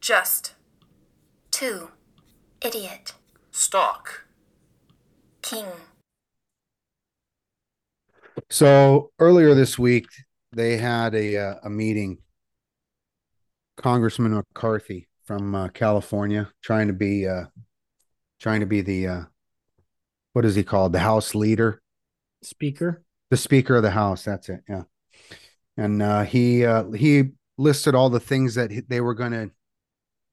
Just. 2. Idiot. Stock. King. So earlier this week, they had a uh, a meeting. Congressman McCarthy from uh, California, trying to be uh, trying to be the uh, what is he called? The House Leader, Speaker. the Speaker of the House. That's it. Yeah, and uh, he uh, he listed all the things that they were gonna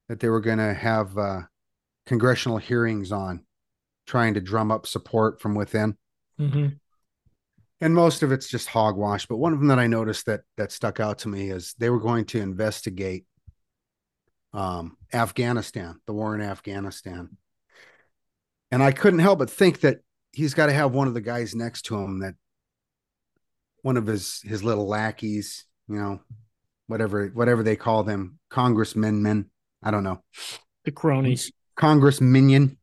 that they were gonna have uh, congressional hearings on, trying to drum up support from within. Mm-hmm. and most of it's just hogwash but one of them that i noticed that that stuck out to me is they were going to investigate um afghanistan the war in afghanistan and i couldn't help but think that he's got to have one of the guys next to him that one of his his little lackeys you know whatever whatever they call them congressmen men i don't know The cronies. congress minion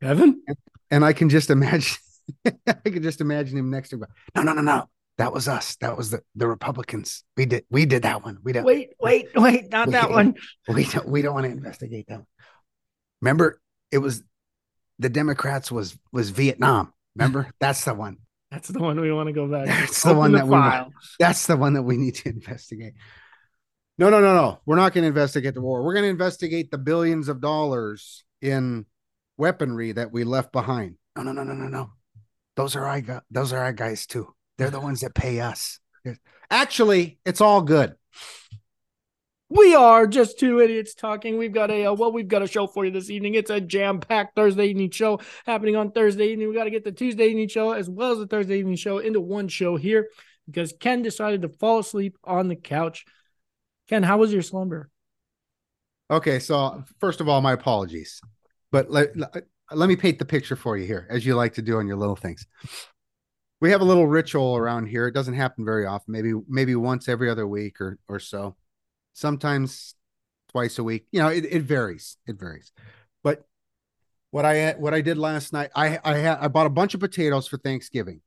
Kevin? and I can just imagine, I can just imagine him next to him. No, no, no, no. That was us. That was the the Republicans. We did we did that one. We don't Wait, wait, wait, not that one. we don't we don't want to investigate that. One. Remember, it was the Democrats was was Vietnam. Remember, that's the one. That's the one we want to go back. That's the Open one that we That's the one that we need to investigate. No, no, no, no. We're not going to investigate the war. We're going to investigate the billions of dollars in weaponry that we left behind. No, no, no, no, no, no. Those are our guys. Those are our guys too. They're the ones that pay us. Actually, it's all good. We are just two idiots talking. We've got a uh, well, we've got a show for you this evening. It's a jam-packed Thursday evening show happening on Thursday evening. We got to get the Tuesday evening show as well as the Thursday evening show into one show here because Ken decided to fall asleep on the couch. Ken, how was your slumber? Okay, so first of all, my apologies, but let, let, let me paint the picture for you here, as you like to do on your little things. We have a little ritual around here. It doesn't happen very often. Maybe maybe once every other week or or so. Sometimes twice a week. You know, it, it varies. It varies. But what I what I did last night, I I had I bought a bunch of potatoes for Thanksgiving,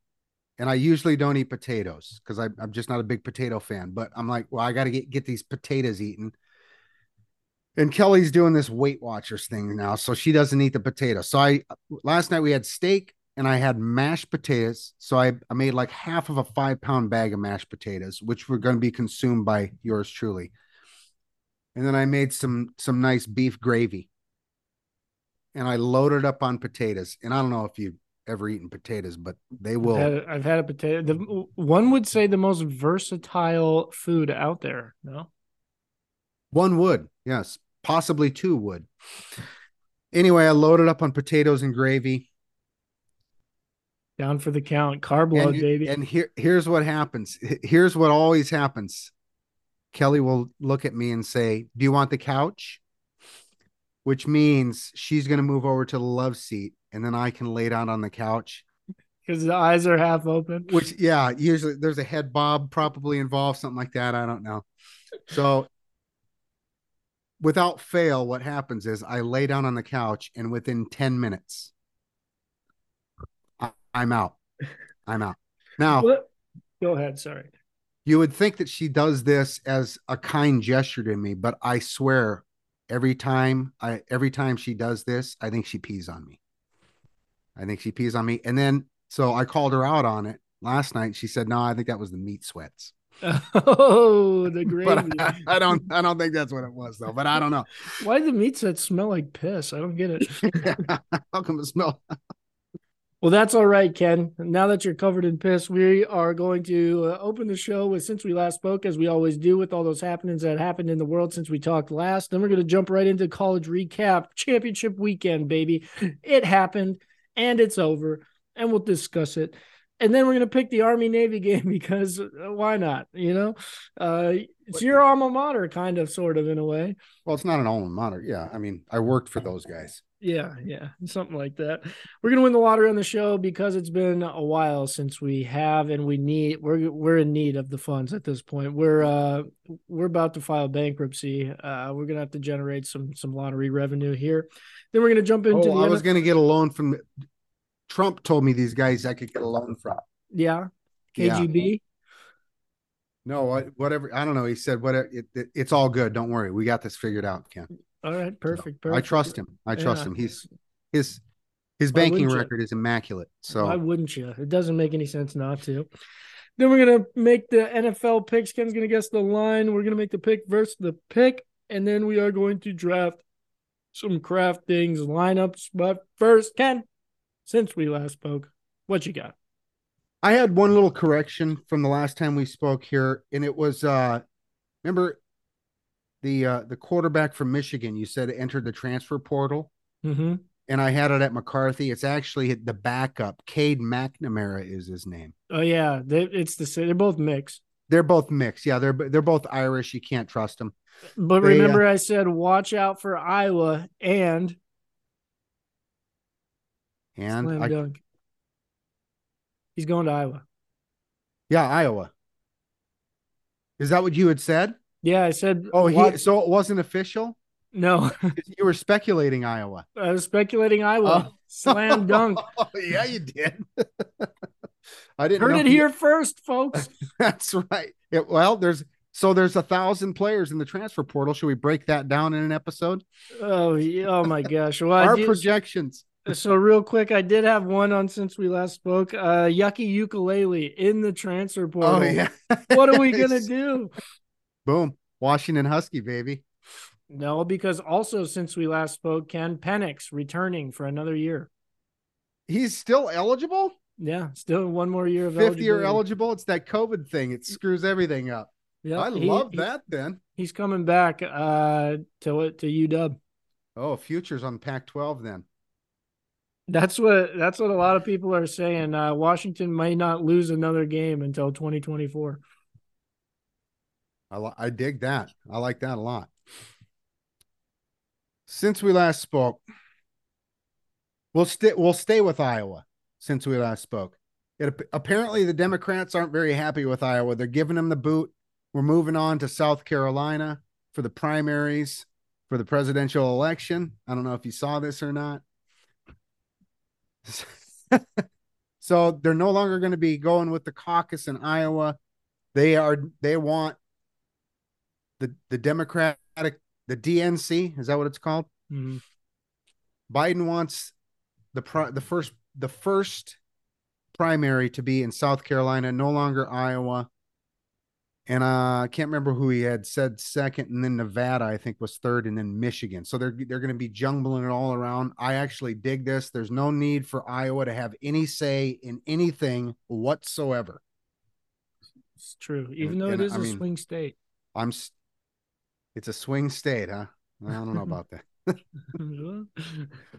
and I usually don't eat potatoes because I'm just not a big potato fan. But I'm like, well, I got to get get these potatoes eaten. And Kelly's doing this Weight Watchers thing now, so she doesn't eat the potatoes. So I last night we had steak and I had mashed potatoes. So I, I made like half of a five pound bag of mashed potatoes, which were going to be consumed by yours truly. And then I made some some nice beef gravy. And I loaded up on potatoes. And I don't know if you've ever eaten potatoes, but they will. I've had, a- I've had a potato. The, one would say the most versatile food out there. No, One would, yes, possibly two would. Anyway, I loaded up on potatoes and gravy. down for the count. Carb load, and, baby. and here here's what happens. Here's what always happens. Kelly will look at me and say, "Do you want the couch?" Which means she's going to move over to the love seat, and then I can lay down on the couch. Because the eyes are half open. Which, yeah, usually there's a head bob probably involved, something like that. I don't know. So, without fail, what happens is I lay down on the couch, and within ten minutes, I- I'm out. I'm out. Now, What? Go ahead. Sorry. you would think that she does this as a kind gesture to me, but I swear, every time I every time she does this, I think she pees on me. I think she pees on me, and then so I called her out on it last night. She said, "No, I think that was the meat sweats." Oh, the gravy. I, I don't, I don't think that's what it was though. But I don't know. Why do the meat sets smell like piss? I don't get it. How come it smell? Well, that's all right, Ken. Now that you're covered in piss, we are going to uh, open the show with since we last spoke, as we always do with all those happenings that happened in the world since we talked last. Then we're going to jump right into college recap, championship weekend, baby. It happened and it's over, and we'll discuss it. And then we're going to pick the Army Navy game because uh, why not? You know, uh, it's your alma mater, kind of, sort of, in a way. Well, it's not an alma mater. Yeah, I mean, I worked for those guys. Yeah, yeah, something like that. We're gonna win the lottery on the show because it's been a while since we have, and we need we're we're in need of the funds at this point. We're uh we're about to file bankruptcy. Uh, we're gonna have to generate some some lottery revenue here. Then we're gonna jump into Oh, the I was to get a loan from. Trump told me these guys I could get a loan from. yeah Yeah. KGB. No, whatever. I don't know. He said, "Whatever. It, it- it's all good. Don't worry. We got this figured out, Ken." All right, perfect. I trust him. I trust Yeah. him. He's his his Why banking wouldn't you? record is immaculate. So Why wouldn't you? It doesn't make any sense not to. Then we're gonna make the NFL picks. Ken's gonna guess the line. We're gonna make the pick versus the pick, and then we are going to draft some craft things, lineups. But first, Ken, since we last spoke, what you got? I had one little correction from the last time we spoke here, and it was uh remember the uh the quarterback from Michigan you said entered the transfer portal, Mm-hmm. and I had it at McCarthy. It's actually the backup. Cade McNamara is his name. Oh yeah, they, it's the same. They're both mixed. They're both mixed. Yeah, they're they're both Irish. You can't trust them. But They, uh, remember, I said watch out for Iowa and And slam I, dunk. He's going to Iowa. yeah, Iowa. Is that what you had said? Yeah, I said. Oh, he so it wasn't official. no. You were speculating Iowa. I was speculating Iowa. Oh. Slam dunk. Oh, yeah, you did. I didn't Heard it here first, folks. That's right. Yeah, well, there's so there's a thousand players in the transfer portal. Should we break that down in an episode? Oh, yeah, oh my gosh. Well, Our did- projections. so real quick, I did have one on since we last spoke. Uh, Yucky ukulele in the transfer portal. Oh yeah. What are we gonna do? Boom. Washington Husky, baby. No, because also since we last spoke, Ken Penix returning for another year. He's still eligible? Yeah, still one more year of Fifth year eligible. It's that COVID thing. It screws everything up. Yep, I he- love he- that then. he's coming back uh to to UW. Oh, futures on Pac 12 then. That's what that's what a lot of people are saying. Uh, Washington may not lose another game until 2024. I, I dig that. I like that a lot. Since we last spoke, we'll stay we'll stay with Iowa. Since we last spoke, it, apparently the Democrats aren't very happy with Iowa. They're giving them the boot. We're moving on to South Carolina for the primaries for the presidential election. I don't know if you saw this or not. so they're no longer going to be going with the caucus in Iowa. They are they want the the Democratic the DNC is that what it's called? Mhm. Biden wants the pri- the first the first primary to be in South Carolina, no longer Iowa. And uh, I can't remember who he had said second, and then Nevada, I think, was third, and then Michigan. So they're they're going to be jumbling it all around. I actually dig this. There's no need for Iowa to have any say in anything whatsoever. It's true, even though and it is I a mean- swing state. I'm. It's a swing state, huh? I don't know about that.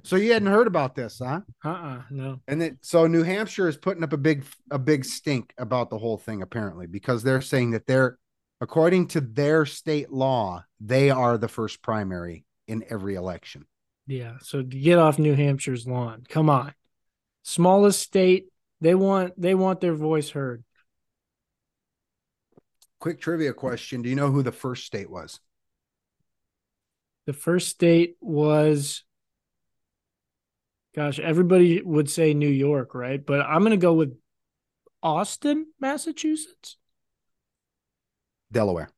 So you hadn't heard about this, huh? uh-uh, no. And then so New Hampshire is putting up a big a big stink about the whole thing apparently because they're saying that they're according to their state law, they are the first primary in every election. Yeah, so get off New Hampshire's lawn. Come on. Smallest state, they want they want their voice heard. Quick trivia question, do you know who the first state was? The first state was gosh, everybody would say New York, right? But I'm going to go with Austin, Massachusetts. Delaware.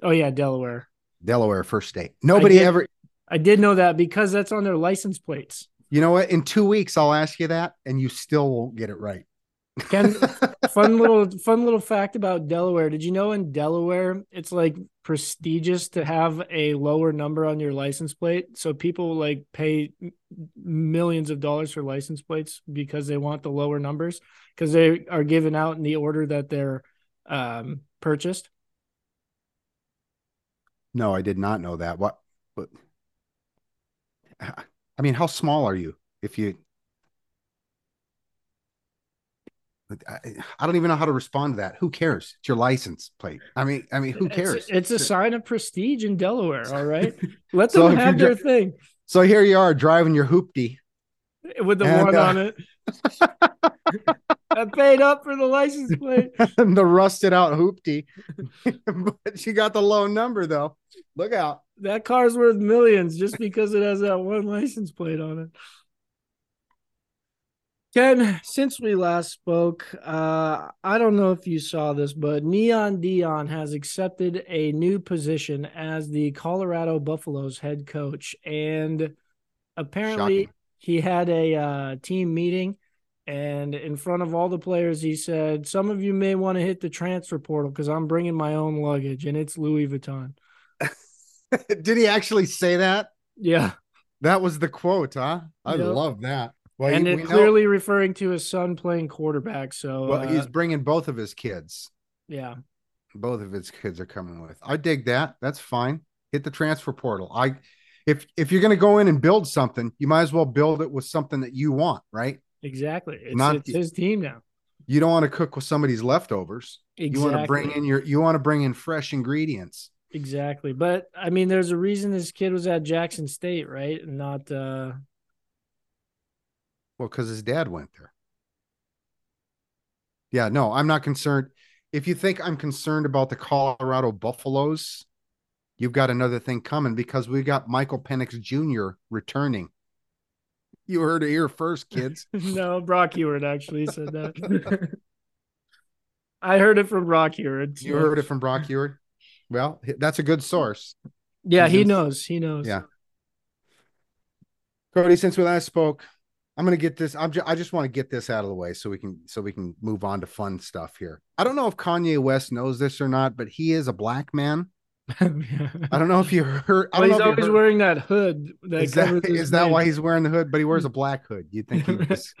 Oh yeah, Delaware. Delaware first state. Nobody did- ever I did know that because that's on their license plates. You know what? In 2 weeks I'll ask you that and you still won't get it right. Ken, fun little fun little fact about Delaware. Did you know in Delaware it's like prestigious to have a lower number on your license plate? So people like pay millions of dollars for license plates because they want the lower numbers because they are given out in the order that they're um, purchased. No, I did not know that. What what I mean, how small are you if you I, I don't even know how to respond to that. Who cares? It's your license plate. I mean, I mean, who It's- cares? It's, a sign of prestige in Delaware. All right, let So them if have their thing So here you are driving your hoopty. with the And, one uh, on it. I paid up for the license plate. and the rusted out hoopty, but you got the low number though. Look out. That car's worth millions just because it has that one license plate on it. Ken, since we last spoke, uh, I don't know if you saw this, but Neon Deion has accepted a new position as the Colorado Buffaloes head coach. And apparently, Shocking. he had a uh, team meeting. And in front of all the players, he said, Some of you may want to hit the transfer portal because I'm bringing my own luggage and it's Louis Vuitton. Did he actually say that? Yeah. That was the quote, huh? I Yep. love that. Well, and he- it we know- clearly referring to his son playing quarterback. So, well, uh, he's bringing both of his kids. yeah. Both of his kids are coming with. I dig that. That's fine. Hit the transfer portal. I, if if you're going to go in and build something, you might as well build it with something that you want, right? Exactly. It's, Not- it's his team now. You don't want to cook with somebody's leftovers. Exactly. You want to bring in your. You want to bring in fresh ingredients. exactly. But I mean, there's a reason this kid was at Jackson State, right? And not uh Well, because his dad went there. Yeah, no, I'm not concerned. If you think I'm concerned about the Colorado Buffaloes, you've got another thing coming because we got Michael Penix Jr. returning. You heard it here first, kids. no, Brock Huard actually said that. I heard it from Brock Huard. You heard it from Brock Huard. Well, that's a good source. Yeah, he knows. He knows. Yeah. Cody, since we last spoke, I'm gonna get this. I'm ju- I just want to get this out of the way so we can so we can move on to fun stuff here. I don't know if Kanye West knows this or not, but he is a black man. I don't know if you heard. I Well, he's know always wearing that hood. That Is that, is that why he's wearing the hood? But he wears a black hood. You think he was?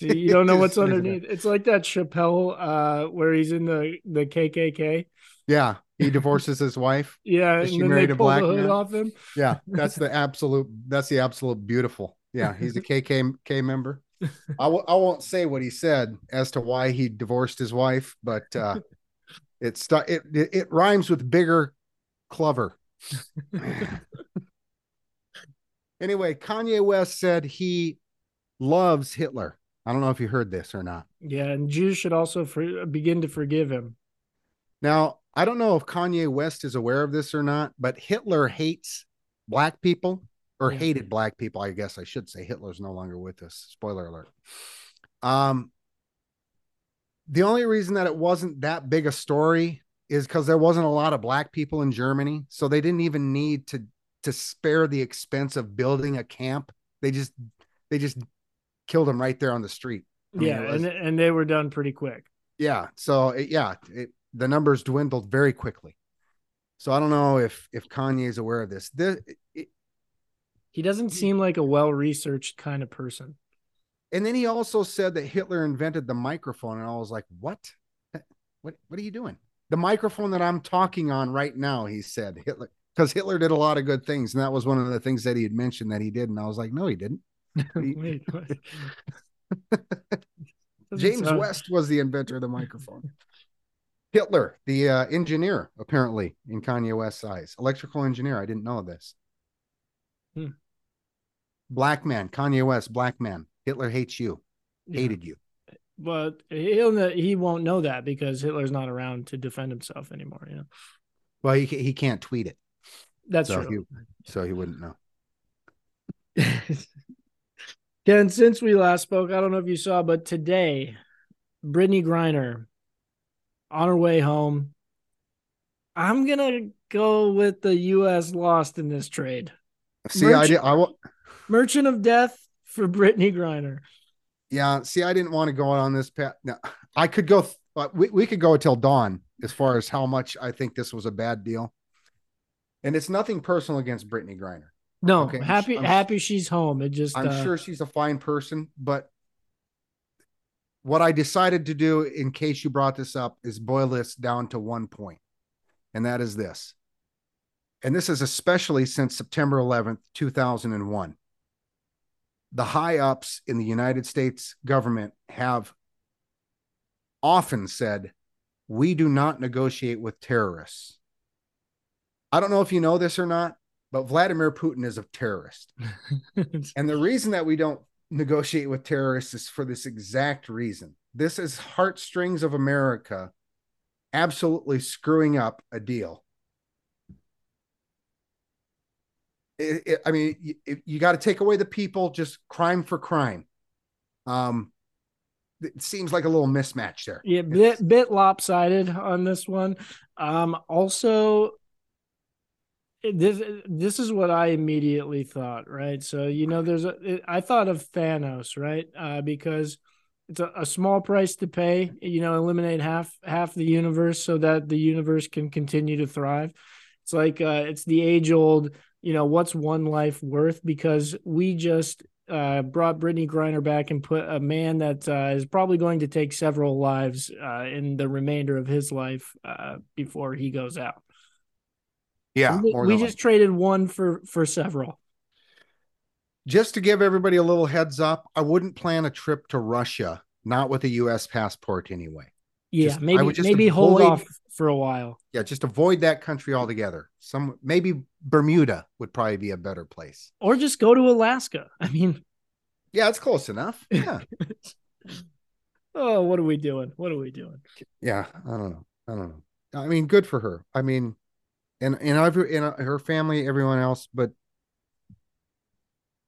You don't know what's underneath. It's like that Chappelle uh where he's in the the KKK. Yeah, he divorces his wife. Yeah, Is and she married a black hood man? off him. Yeah, that's the absolute. That's the absolute beautiful. Yeah, he's a KKK member. I w- I won't say what he said as to why he divorced his wife, but uh, it, stu- it it rhymes with bigger, clever. anyway, Kanye West said he loves Hitler. I don't know if you heard this or not. Yeah, and Jews should also for, begin to forgive him. Now, I don't know if Kanye West is aware of this or not, but Hitler hates black people or Yeah. hated black people. I guess I should say Hitler's no longer with us. Spoiler alert. Um, the only reason that it wasn't that big a story is because there wasn't a lot of black people in Germany, so they didn't even need to to spare the expense of building a camp. They just they just killed them right there on the street. I yeah, it was- and and they were done pretty quick. yeah so it, yeah it, the numbers dwindled very quickly so i don't know if if kanye is aware of this this it, He doesn't seem like a well researched kind of person. and then he also said that hitler invented the microphone and i was like what? What what are you doing? The microphone that i'm talking on right now he said hitler because hitler did a lot of good things and that was one of the things that he had mentioned that he did and i was like no he didn't. Wait, james sound- west was the inventor of the microphone. Hitler the uh, engineer apparently in kanye west's eyes. Electrical engineer i didn't know this. Hmm. Black man kanye west black man hitler hates you Yeah. hated you But he'll he won't know that because Hitler's not around to defend himself anymore. You know, well he, he can't tweet it that's so true. he so he wouldn't know Ken, since we last spoke, I don't know if you saw, but today, Brittney Griner on her way home. I'm gonna go with the U.S. lost in this trade. see i did i Merchant of Death for Brittney Griner. yeah see i didn't want to go on this path no, i could go but we, we could go until dawn as far as how much i think this was a bad deal and it's nothing personal against brittney griner No, Okay, happy I'm happy she's home. It just I'm uh, sure she's a fine person, but what I decided to do, in case you brought this up, is boil this down to one point, and that is this. And this is especially since September 11th, 2001. The high ups in the United States government have often said, We do not negotiate with terrorists. I don't know if you know this or not, but Vladimir Putin is a terrorist. And the reason that we don't negotiate with terrorists is for this exact reason. This is heartstrings of America absolutely screwing up a deal. It- it- I mean, you, you got to take away the people, just crime for crime. Um, it seems like a little mismatch there. Yeah, bit bit lopsided on this one. Um, also, this this is what I immediately thought. Right, so you know, there's a I thought of Thanos, right? Uh, because it's a, a small price to pay. You know, eliminate half half the universe so that the universe can continue to thrive. It's like uh, it's the age old. You know, what's one life worth? Because we just uh, brought Brittney Griner back and put a man that uh, is probably going to take several lives uh, in the remainder of his life uh, before he goes out. Yeah, we, we just traded one for for several. just to give everybody a little heads up, I wouldn't plan a trip to Russia, not with a U.S. passport anyway. Yeah, Just- maybe maybe hold off for a while. Yeah, just avoid that country altogether. Some maybe Bermuda would probably be a better place. Or just go to Alaska. I mean, Yeah, it's close enough. Yeah, oh, what are we doing? What are we doing? yeah. I don't know. I don't know. I mean, good for her. I mean, and and every and her family, everyone else, but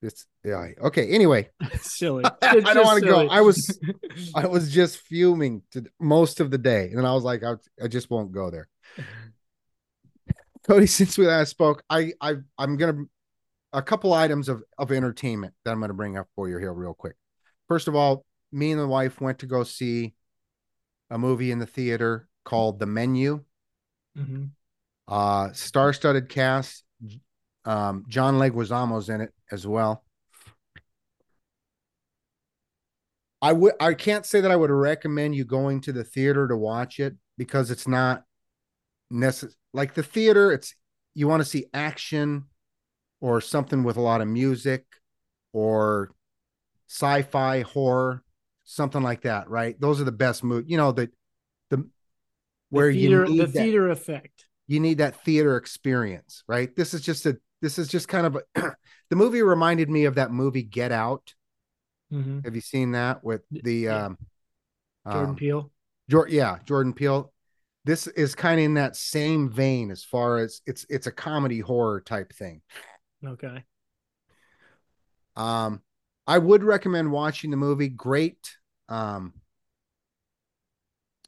it's yeah. Okay. Anyway, silly. I don't want to go. I was I was just fuming to most of the day, and I was like, I, I just won't go there. Cody, since we last spoke, I I I'm gonna a couple items of of entertainment that I'm gonna bring up for you here real quick. First of all, me and the wife went to go see a movie in the theater called The Menu. Mhm. Uh, star-studded cast. Um, John Leguizamo's in it as well. I would I can't say that I would recommend you going to the theater to watch it because it's not necessary. Like the theater, it's you want to see action or something with a lot of music or sci-fi horror, something like that, right? Those are the best movies. You know the the where the theater, you need the that- theater effect. you need that theater experience, right? This is just a this is just kind of a, the movie reminded me of that movie Get Out. Mhm. Have you seen that with the um Jordan um, Peele. Jor- yeah, Jordan Peele. This is kind of in that same vein as far as it's it's a comedy horror type thing. Okay. Um I would recommend watching the movie. Great um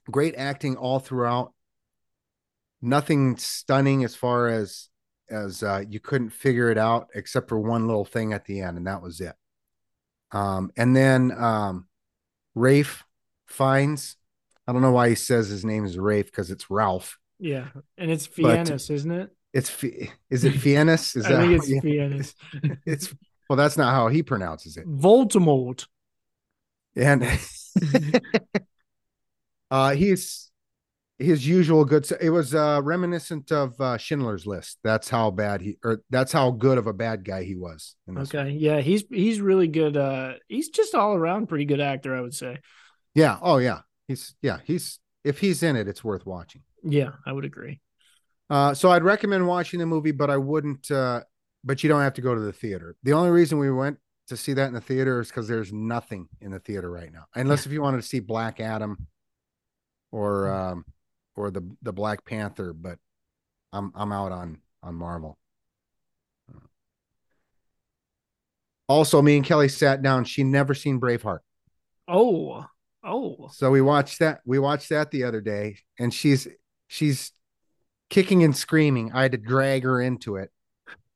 great acting all throughout. Nothing stunning as far as as uh, you couldn't figure it out except for one little thing at the end, and that was it. Um, and then um, Rafe Fiennes. I don't know why he says his name is Rafe because it's Ralph. Yeah, and it's But- Fiennes, isn't it? It's Fi- is it Fiennes? Is I think it's yeah, Fiennes. it's well, that's not how he pronounces it. Voldemort. and uh he's his usual good it was uh reminiscent of uh schindler's list that's how bad he or that's how good of a bad guy he was in this one. Okay, yeah, he's he's really good. Uh, he's just all around pretty good actor, I would say. yeah oh yeah he's yeah he's if he's in it it's worth watching Yeah, I would agree. uh so i'd recommend watching the movie but i wouldn't uh but you don't have to go to the theater the only reason we went to see that in the theater is because there's nothing in the theater right now unless if you wanted to see black adam or um or the the black panther but i'm i'm out on on marvel. Also me and kelly sat down. She never seen braveheart. Oh, oh, so we watched that we watched that the other day and she's she's kicking and screaming. I had to drag her into it.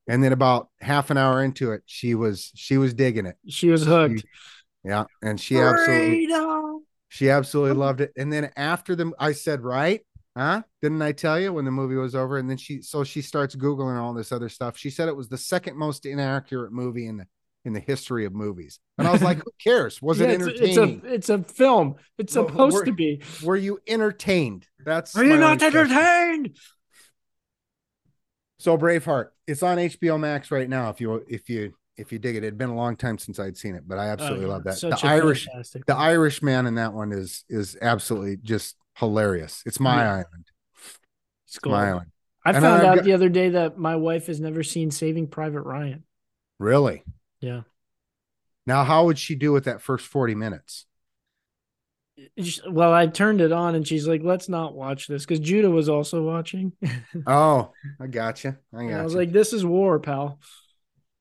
And then about half an hour into it she was she was digging it. She was hooked. yeah and she absolutely she absolutely oh. loved it. And then after them i said right huh didn't i tell you when the movie was over and then she so she starts googling all this other stuff she said it was the second most inaccurate movie in the in the history of movies and i was like who cares was Yeah, it entertaining it's a it's a film. It's Well, supposed we're- to be. were you entertained that's Are you not question. entertained? So Braveheart, it's on HBO Max right now. If you if you if you dig it, it'd been a long time since I'd seen it, but I oh, absolutely Oh, love that. such The Irish, the. Irish man in that one is is absolutely just hilarious. It's my Yeah. island. It's It's my island. I And found I've out got- the other day that my wife has never seen Saving Private Ryan. Really? Yeah. Now, how would she do with that first forty minutes? Well, I turned it on and she's like, let's not watch this because Judah was also watching. Oh, I got you. I And got I was like, this is war, pal.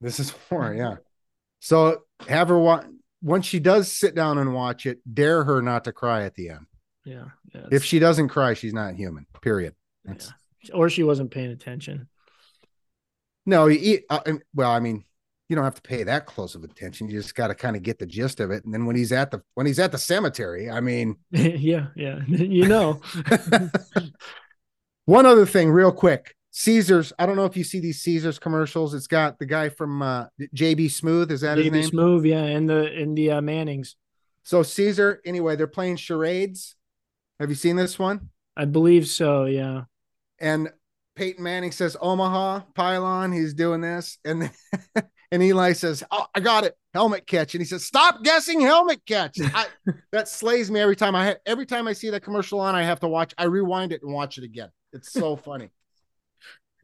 this is war, yeah. So have her watch. once she does sit down and watch it, dare her not to cry at the end. Yeah. yeah If she doesn't cry, she's not human. Period. Yeah. or she wasn't paying attention. No, he, uh, well, I mean, you don't have to pay that close of attention. You just got to kind of get the gist of it. And then when he's at the when he's at the cemetery, I mean, yeah, yeah, you know. One other thing, real quick, Caesars. I don't know if you see these Caesars commercials. It's got the guy from uh, JB Smoove. Is that JB his name? Smoove, yeah, and the in the uh, Mannings. So Caesar. Anyway, they're playing charades. Have you seen this one? I believe so. Yeah. And Peyton Manning says Omaha pylon. He's doing this, and And Eli says, Oh, I got it. Helmet catch. And he says, Stop guessing helmet catch. I, that slays me every time I every time I see that commercial on, I have to watch. I rewind it and watch it again. It's so funny.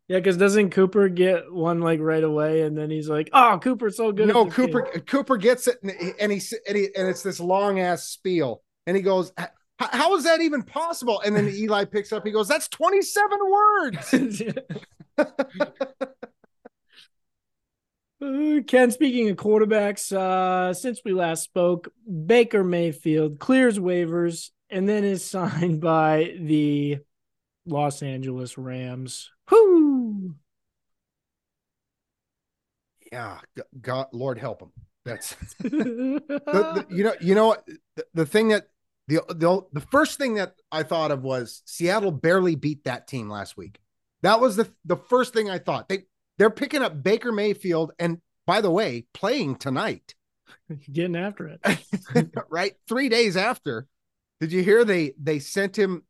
Yeah, because doesn't Cooper get one like right away, and then he's like, "Oh, Cooper's so good." No, Cooper. Game. Cooper gets it, and, and he and he and it's this long ass spiel, and he goes, "How is that even possible?" And then Eli picks up. He goes, "That's twenty seven words." Uh, Ken, speaking of quarterbacks, uh, since we last spoke, Baker Mayfield clears waivers and then is signed by the Los Angeles Rams. Whoo! Yeah, God, Lord help him. That's the, the, you know, you know what the, the thing that the, the the first thing that I thought of was Seattle barely beat that team last week. That was the the first thing I thought. They they're picking up Baker Mayfield, and by the way, playing tonight. Getting after it. right? Three days after. Did you hear they they sent him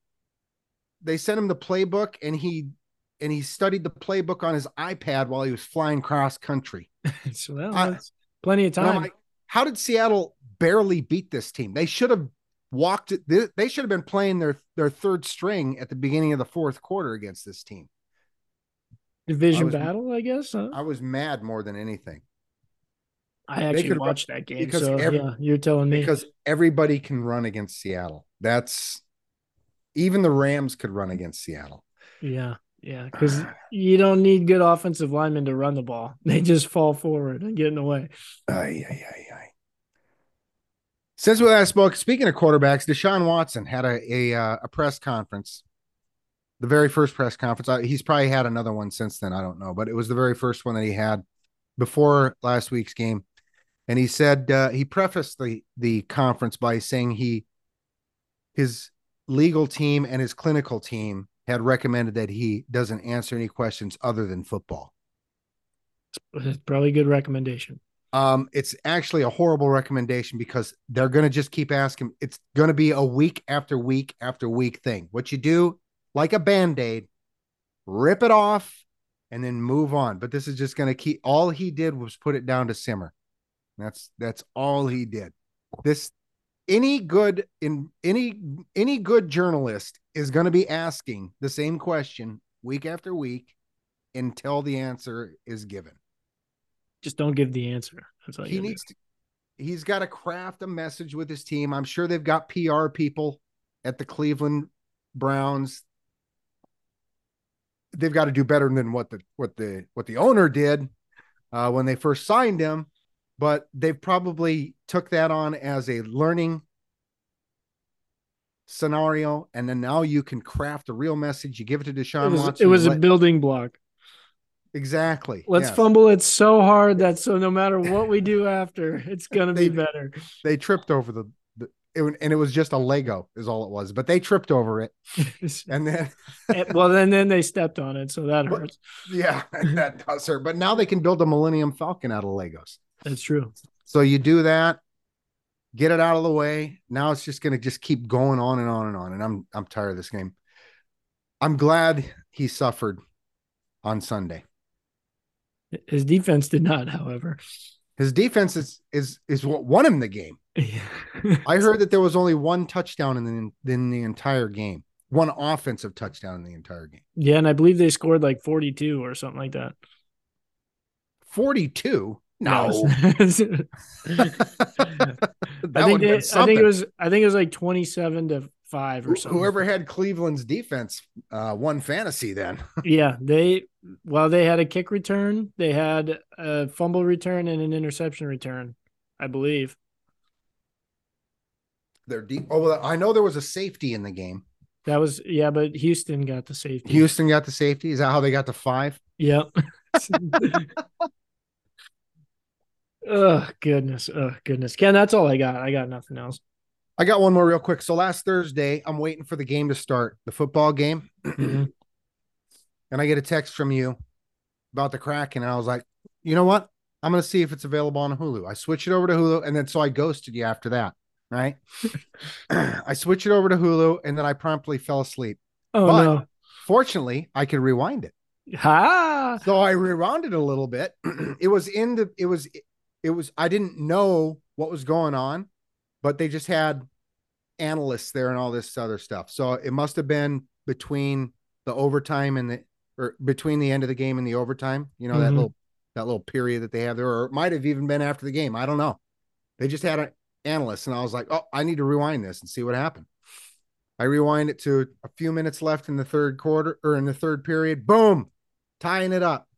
they sent him the playbook and he and he studied the playbook on his iPad while he was flying cross country. so well, uh, plenty of time. Like, how did Seattle barely beat this team? They should have walked it. They should have been playing their their third string at the beginning of the fourth quarter against this team. Division I was, battle, I guess. Huh? I was mad more than anything. I actually watched that game, because so every, yeah, you're telling me because everybody can run against Seattle. That's even the Rams could run against Seattle. Yeah, yeah, ah. because you don't need good offensive linemen to run the ball; they just fall forward and get in the way. Aye, aye, aye. Since we last spoke, speaking of quarterbacks, Deshaun Watson had a a, uh, a press conference the very first press conference. He's probably had another one since then. I don't know, but it was the very first one that he had before last week's game. And he said uh, he prefaced the the conference by saying he his legal team and his clinical team had recommended that he doesn't answer any questions other than football. It's probably a good recommendation. Um, it's actually a horrible recommendation because they're going to just keep asking. It's going to be a week after week after week thing. What you do like a band-aid, rip it off, and then move on. But this is just going to keep all he did was put it down to simmer. That's that's all he did. This any good in any any good journalist is going to be asking the same question week after week until the answer is given. Just don't give the answer. That's all he needs do. to. He's got to craft a message with his team. I'm sure they've got PR people at the Cleveland Browns they've got to do better than what the what the what the owner did uh, when they first signed him, but they've probably took that on as a learning scenario, and then now you can craft a real message. You give it to Deshaun it was, Watson. It was a let, building block. Exactly. Let's fumble it so hard that so no matter what we do after, it's gonna be better. They tripped over the it, and it was just a Lego is all it was. But they tripped over it, and then eh, well, then then they stepped on it, so that hurts. yeah, that does hurt. But now they can build a Millennium Falcon out of Legos. That's true. So you do that, get it out of the way. Now it's just going to just keep going on and on and on. And I'm I'm tired of this game. I'm glad he suffered on Sunday. His defense did not, however. His defense is is is what won him the game. I heard that there was only one touchdown in the in the entire game. One offensive touchdown in the entire game. Yeah, and I believe they scored like 42 or something like that. 42? No. I think they, I think it was I think it was like 27 to 5 or something. Whoever had Cleveland's defense uh, won fantasy then. yeah, they well they had a kick return, they had a fumble return and an interception return, I believe. They're deep. Oh, well, I know there was a safety in the game. That was yeah, but Houston got the safety. Houston got the safety. Is that how they got to five? Yep. oh goodness. Oh goodness. Ken, that's all I got. I got nothing else. I got one more real quick. So last Thursday, I'm waiting for the game to start, the football game. Mhm. and I get a text from you about the Kraken. And I was like, you know what? I'm going to see if it's available on Hulu. I switch it over to Hulu. And then so I ghosted you after that. Right. I switch it over to Hulu and then I promptly fell asleep. Oh But- no. Fortunately, I could rewind it. Ha! So I rewound it a little bit. it was in the, it was, it was, I didn't know what was going on, but they just had analysts there and all this other stuff. So it must have been between the overtime and the, or between the end of the game and the overtime, you know, that Mhm. little, that little period that they have there, or it might have even been after the game. I don't know. They just had an analyst and I was like, oh, I need to rewind this and see what happened. I rewind it to a few minutes left in the third quarter or in the third period. Boom, tying it up.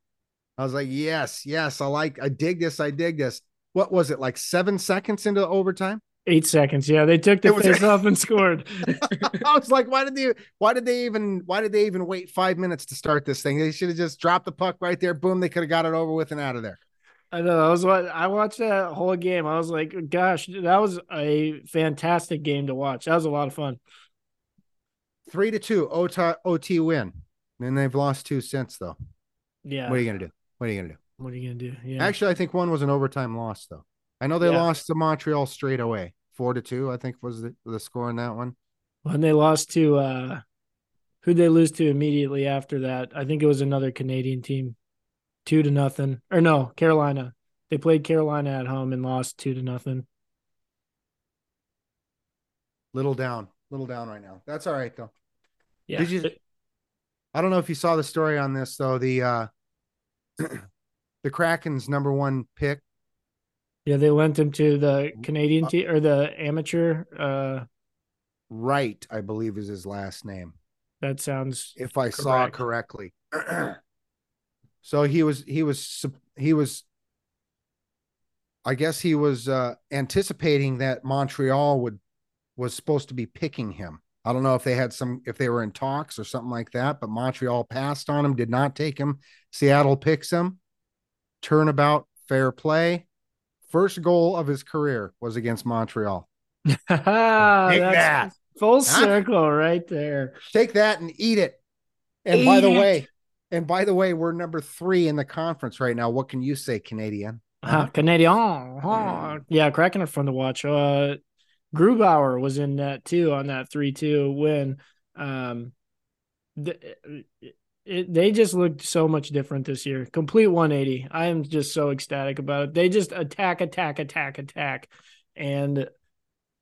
I was like, yes, yes, I like, I dig this, I dig this. What was it like seven seconds into overtime? Eight seconds. Yeah, they took the face off and scored. I was like, why did they, why did they even, why did they even wait five minutes to start this thing? They should have just dropped the puck right there. Boom, they could have got it over with and out of there. I know. I was what I watched that whole game. I was like, gosh, that was a fantastic game to watch. That was a lot of fun. Three to two, OT, OT win. And they've lost two since, though. Yeah. What are you gonna do? What are you gonna do? What are you gonna do? Yeah. Actually, I think one was an overtime loss, though. I know they Yeah. lost to Montreal straight away, four to two. I think was the, the score in that one. when they lost to uh who'd they lose to immediately after that? I think it was another Canadian team. Two to nothing. Or no, Carolina. They played Carolina at home and lost two to nothing. Little down, little down right now. That's all right though. Yeah. Did you- I don't know if you saw the story on this though. The uh the Kraken's number one pick, Yeah, they lent him to the Canadian team or the amateur. Uh Wright, I believe is his last name, that sounds if I saw Correct. correctly. so he was he was he was I guess he was uh anticipating that Montreal would was supposed to be picking him. I don't know if they had some if they were in talks or something like that, but Montreal passed on him, did not take him. Seattle picks him. Turnabout, fair play. First goal of his career was against Montreal. Take that. full Huh? circle right there. Take that and eat it. And by the it. way, and by the way, we're number three in the conference right now. What can you say, Canadian? Uh, Canadian. huh. Yeah, Kraken are fun to watch. Uh Grubauer was in that too on that 3-2 win. Um th- it, they just looked so much different this year. Complete 180. I am just so ecstatic about it. They just attack, attack, attack, attack, and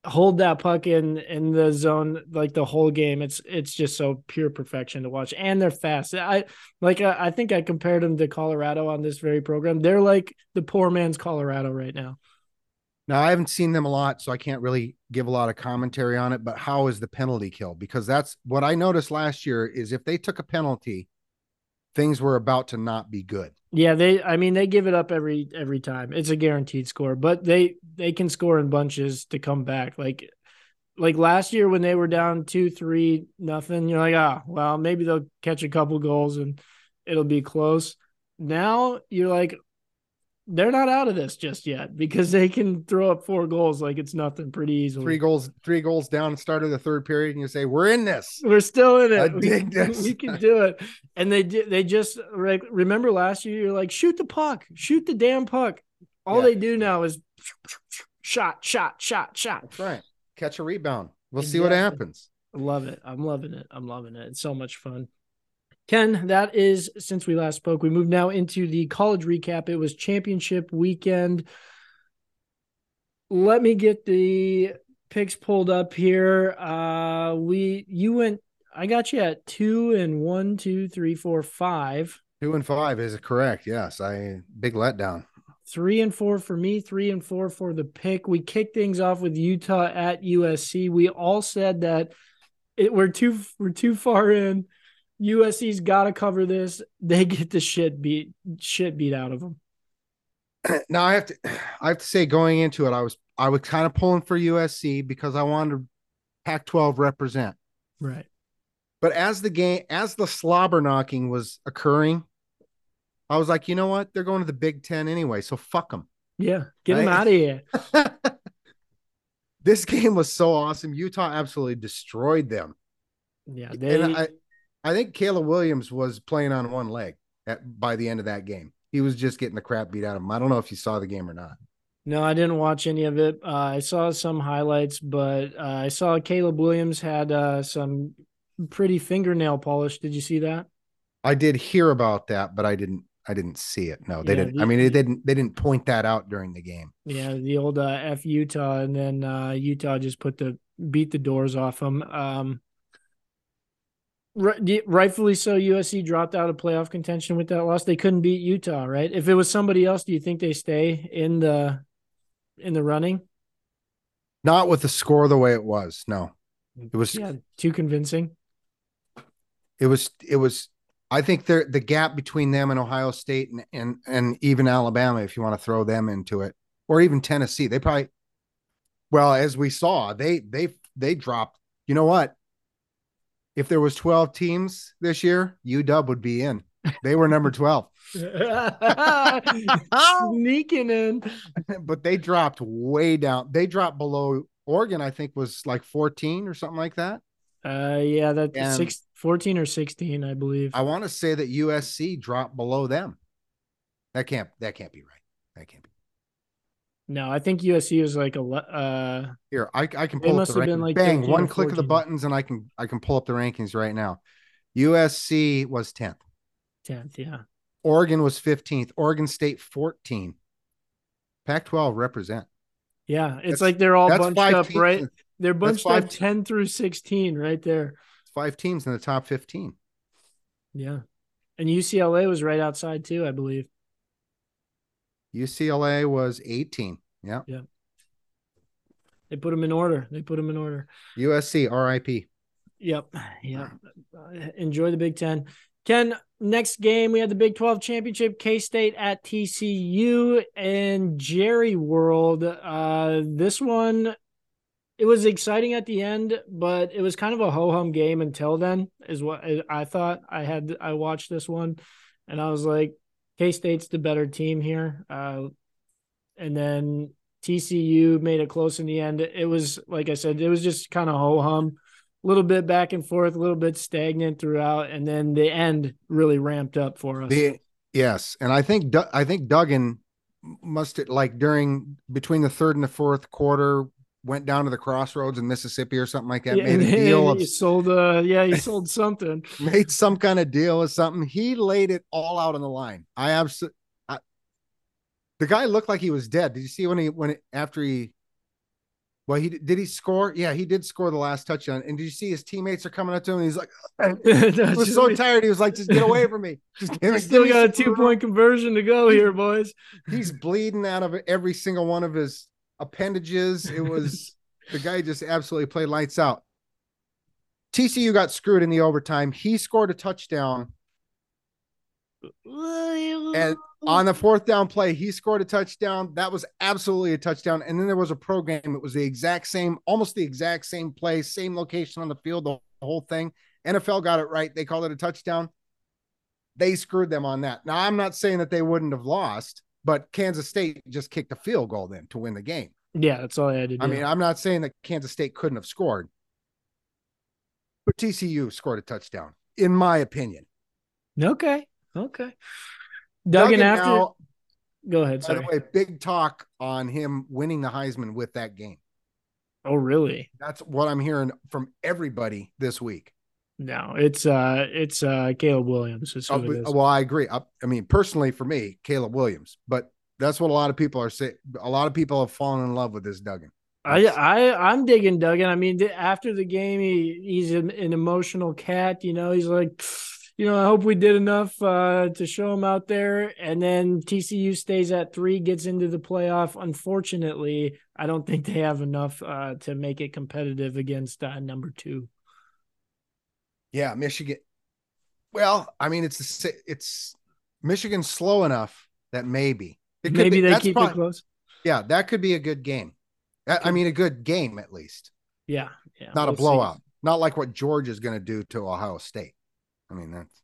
hold that puck in in the zone like the whole game. It's it's just so pure perfection to watch, and they're fast. I like I, I think I compared them to Colorado on this very program. They're like the poor man's Colorado right now. Now I haven't seen them a lot, so I can't really give a lot of commentary on it. But how is the penalty kill? Because that's what I noticed last year is if they took a penalty, things were about to not be good. Yeah, they I mean they give it up every every time. It's a guaranteed score, but they they can score in bunches to come back. Like like last year when they were down 2-3 nothing, you're like, "Ah, well, maybe they'll catch a couple goals and it'll be close." Now you're like they're not out of this just yet because they can throw up four goals like it's nothing pretty easily. Three goals, three goals down, start of the third period, and you say, We're in this. We're still in it. I We- dig this. We can do it. And they did. They just like remember last year. You're like, shoot the puck, shoot the damn puck. All Yeah. they do now is shot, shot, shot, shot. That's right. Catch a rebound. We'll see what happens. I love it. I'm loving it. I'm loving it. It's so much fun. Ken, that is since we last spoke. We move now into the college recap. It was championship weekend. Let me get the picks pulled up here. Uh we you went I got you at two and one, two, three, four, five. Two and five is correct. Yes. I big letdown. Three and four for me, three and four for the pick. We kicked things off with Utah at USC. We all said that it, we're too we're too far in. USC's got to cover this. They get the shit beat shit beat out of them. now I have to I have to say going into it, I was I was kind of pulling for USC because I wanted to Pac-12 represent. Right. But as the game, as the slobber knocking was occurring, I was like, you know what? They're going to the Big Ten anyway, so fuck them. Yeah, get Right. out of here. this game was so awesome. Utah absolutely destroyed them. Yeah, they. and I, I think Caleb Williams was playing on one leg at by the end of that game. He was just getting the crap beat out of him. I don't know if you saw the game or not. No, I didn't watch any of it. Uh, I saw some highlights, but uh, I saw Caleb Williams had uh, some pretty fingernail polish. Did you see that? I did hear about that, but I didn't. I didn't see it. No, they Yeah, didn't. the- I mean, they didn't. They didn't point that out during the game. Yeah, the old uh, F Utah, and then uh, Utah just put the beat the doors off them. Um, rightfully so. USC dropped out of playoff contention with that loss. They couldn't beat Utah, right? If it was somebody else, do you think they stay in the in the running? Not with the score the way it was. No, it was. Yeah, too convincing. It was. It was. I think there the gap between them and Ohio State and and and even Alabama, if you want to throw them into it, or even Tennessee, they probably. Well, as we saw, they they they dropped. You know what? If there was twelve teams this year, UW would be in. They were number twelve, Sneaking in. but they dropped way down. They dropped below Oregon. I think was like fourteen or something like that. Uh, yeah, that And- six, 14 or 16, I believe. I want to say that USC dropped below them. That can't that can't be right. That can't be. No, I think USC was like a, uh, Here, I, I can pull up must the have been rankings. like Bang, one click of the buttons and I can I can pull up the rankings right now. USC was 10th. 10th. Yeah. Oregon was 15th. Oregon State 14. Pac-12 represent. Yeah. It's That's- like they're all bunched up, teams. right? They're bunched up te- 10 through 16 right there. Five teams in the top 15. Yeah. And UCLA was right outside too, I believe. UCLA was 18. Yeah. Yeah. They put them in order. They put them in order. USC RIP. Yep. Yeah. Uh, Enjoy the Big Ten. Ken, next game, we had the Big 12 championship, K State at TCU and Jerry World. Uh, this one, it was exciting at the end, but it was kind of a ho hum game until then, is what I thought. I had, I watched this one and I was like, K State's the better team here. Uh, and then TCU made it close in the end. It was, like I said, it was just kind of ho hum a little bit back and forth, a little bit stagnant throughout, and then the end really ramped up for us. The, yes, and I think I think Duggan must have, like during between the third and the fourth quarter went down to the crossroads in Mississippi or something like that. Yeah, made a deal he of sold. Uh, yeah, he sold something. made some kind of deal or something. He laid it all out on the line. I absolutely. The guy looked like he was dead. Did you see when he when it, after he? Well, he did he score? Yeah, he did score the last touchdown. And did you see his teammates are coming up to him? He's like, he was so tired. He was like, "Just get away from me." Just give me, Still give me got a two point conversion to go here, boys. he's bleeding out of every single one of his appendages. It was the guy just absolutely played lights out. TCU got screwed in the overtime. He scored a touchdown. And on the fourth down play, he scored a touchdown. That was absolutely a touchdown. And then there was a program. It was the exact same, almost the exact same play, same location on the field, the whole thing. NFL got it right. They called it a touchdown. They screwed them on that. Now, I'm not saying that they wouldn't have lost, but Kansas State just kicked a field goal then to win the game. yeah, that's all I had to do. I mean, I'm not saying that Kansas State couldn't have scored, but TCU scored a touchdown, in my opinion. okay, okay. Duggan, after, now, go ahead. by Sorry. the way, big talk on him winning the Heisman with that game. oh, really? That's what I'm hearing from everybody this week. No, it's uh, it's uh, Caleb Williams. Is who Uh, it is. well, I agree. I, I mean, personally, for me, Caleb Williams, but that's what a lot of people are saying. A lot of people have fallen in love with this Duggan. I I I'm digging Duggan. I mean, after the game, he he's an, an emotional cat. You know, he's like, you know, I hope we did enough uh, to show him out there. And then TCU stays at three, gets into the playoff. Unfortunately, I don't think they have enough uh, to make it competitive against uh, number two. Yeah, Michigan. Well, I mean, it's the it's Michigan slow enough that maybe It could Maybe be- they keep prob- it close. Yeah, that could be a good game. I, mean, a good game at least, Yeah, yeah. not a we'll see. blowout. Not like what George is going to do to Ohio State. I mean, that's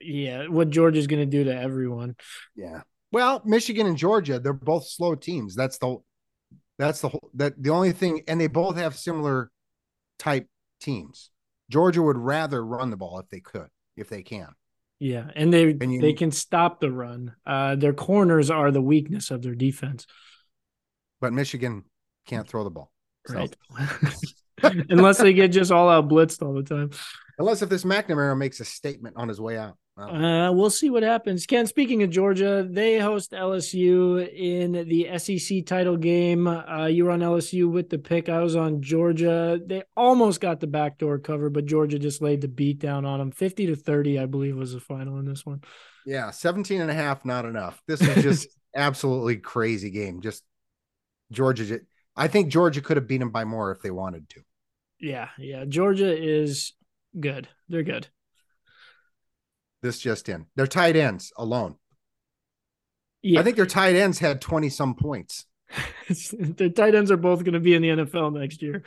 Yeah, what George is going to do to everyone. yeah. Well, Michigan and Georgia, they're both slow teams. That's the that's the whole that the only thing, and they both have similar type teams. Georgia would rather run the ball if they could, if they can. Yeah, and they And you- they can stop the run. Uh, their corners are the weakness of their defense, But Michigan can't throw the ball. So- right? Unless they get just all out blitzed all the time. Unless if this McNamara makes a statement on his way out. Well, Uh, we'll see what happens. Ken, speaking of Georgia, they host LSU in the SEC title game. Uh, you were on LSU with the pick. I was on Georgia. They almost got the backdoor cover, but Georgia just laid the beat down on them. 50 to 30, I believe, was the final in this one. yeah, 17 and a half, not enough. This is just absolutely crazy game. Just Georgia. I think Georgia could have beat them by more if they wanted to. Yeah, yeah. Georgia is good. They're good. This just in. Their tight ends alone. Yeah, I think their tight ends had 20 some points. the tight ends are both going to be in the NFL next year.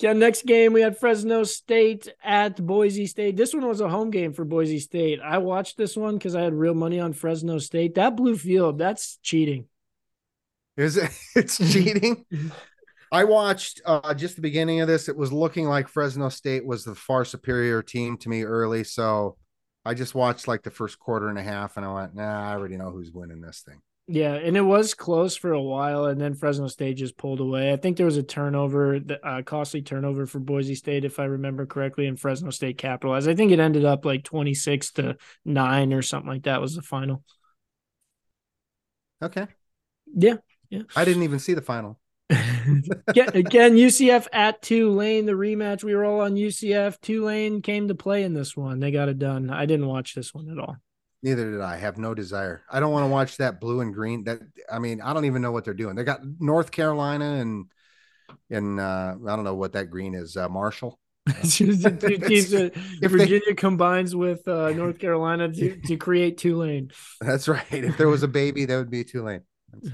Yeah, next game we had Fresno State at Boise State. This one was a home game for Boise State. I watched this one because I had real money on Fresno State. That blue field, that's cheating. Is it? It's cheating. I watched uh, just the beginning of this. It was looking like Fresno State was the far superior team to me early. So I just watched like the first quarter and a half and I went, nah, I already know who's winning this thing. Yeah, and it was close for a while, and then Fresno State just pulled away. I think there was a turnover, the uh, costly turnover for Boise State, if I remember correctly, and Fresno State capitalized. I think it ended up like twenty six to nine or something like that was the final. Okay. Yeah. Yeah, I didn't even see the final. again, UCF at Tulane, the rematch. We were all on UCF. Tulane came to play in this one. They got it done. I didn't watch this one at all. Neither did I. Have no desire. I don't want to watch that blue and green. That I mean, I don't even know what they're doing. They got North Carolina and and uh, I don't know what that green is. Uh, Marshall. Two teams that If they- Virginia combines with uh, North Carolina to, to create Tulane. That's right. If there was a baby, that would be Tulane.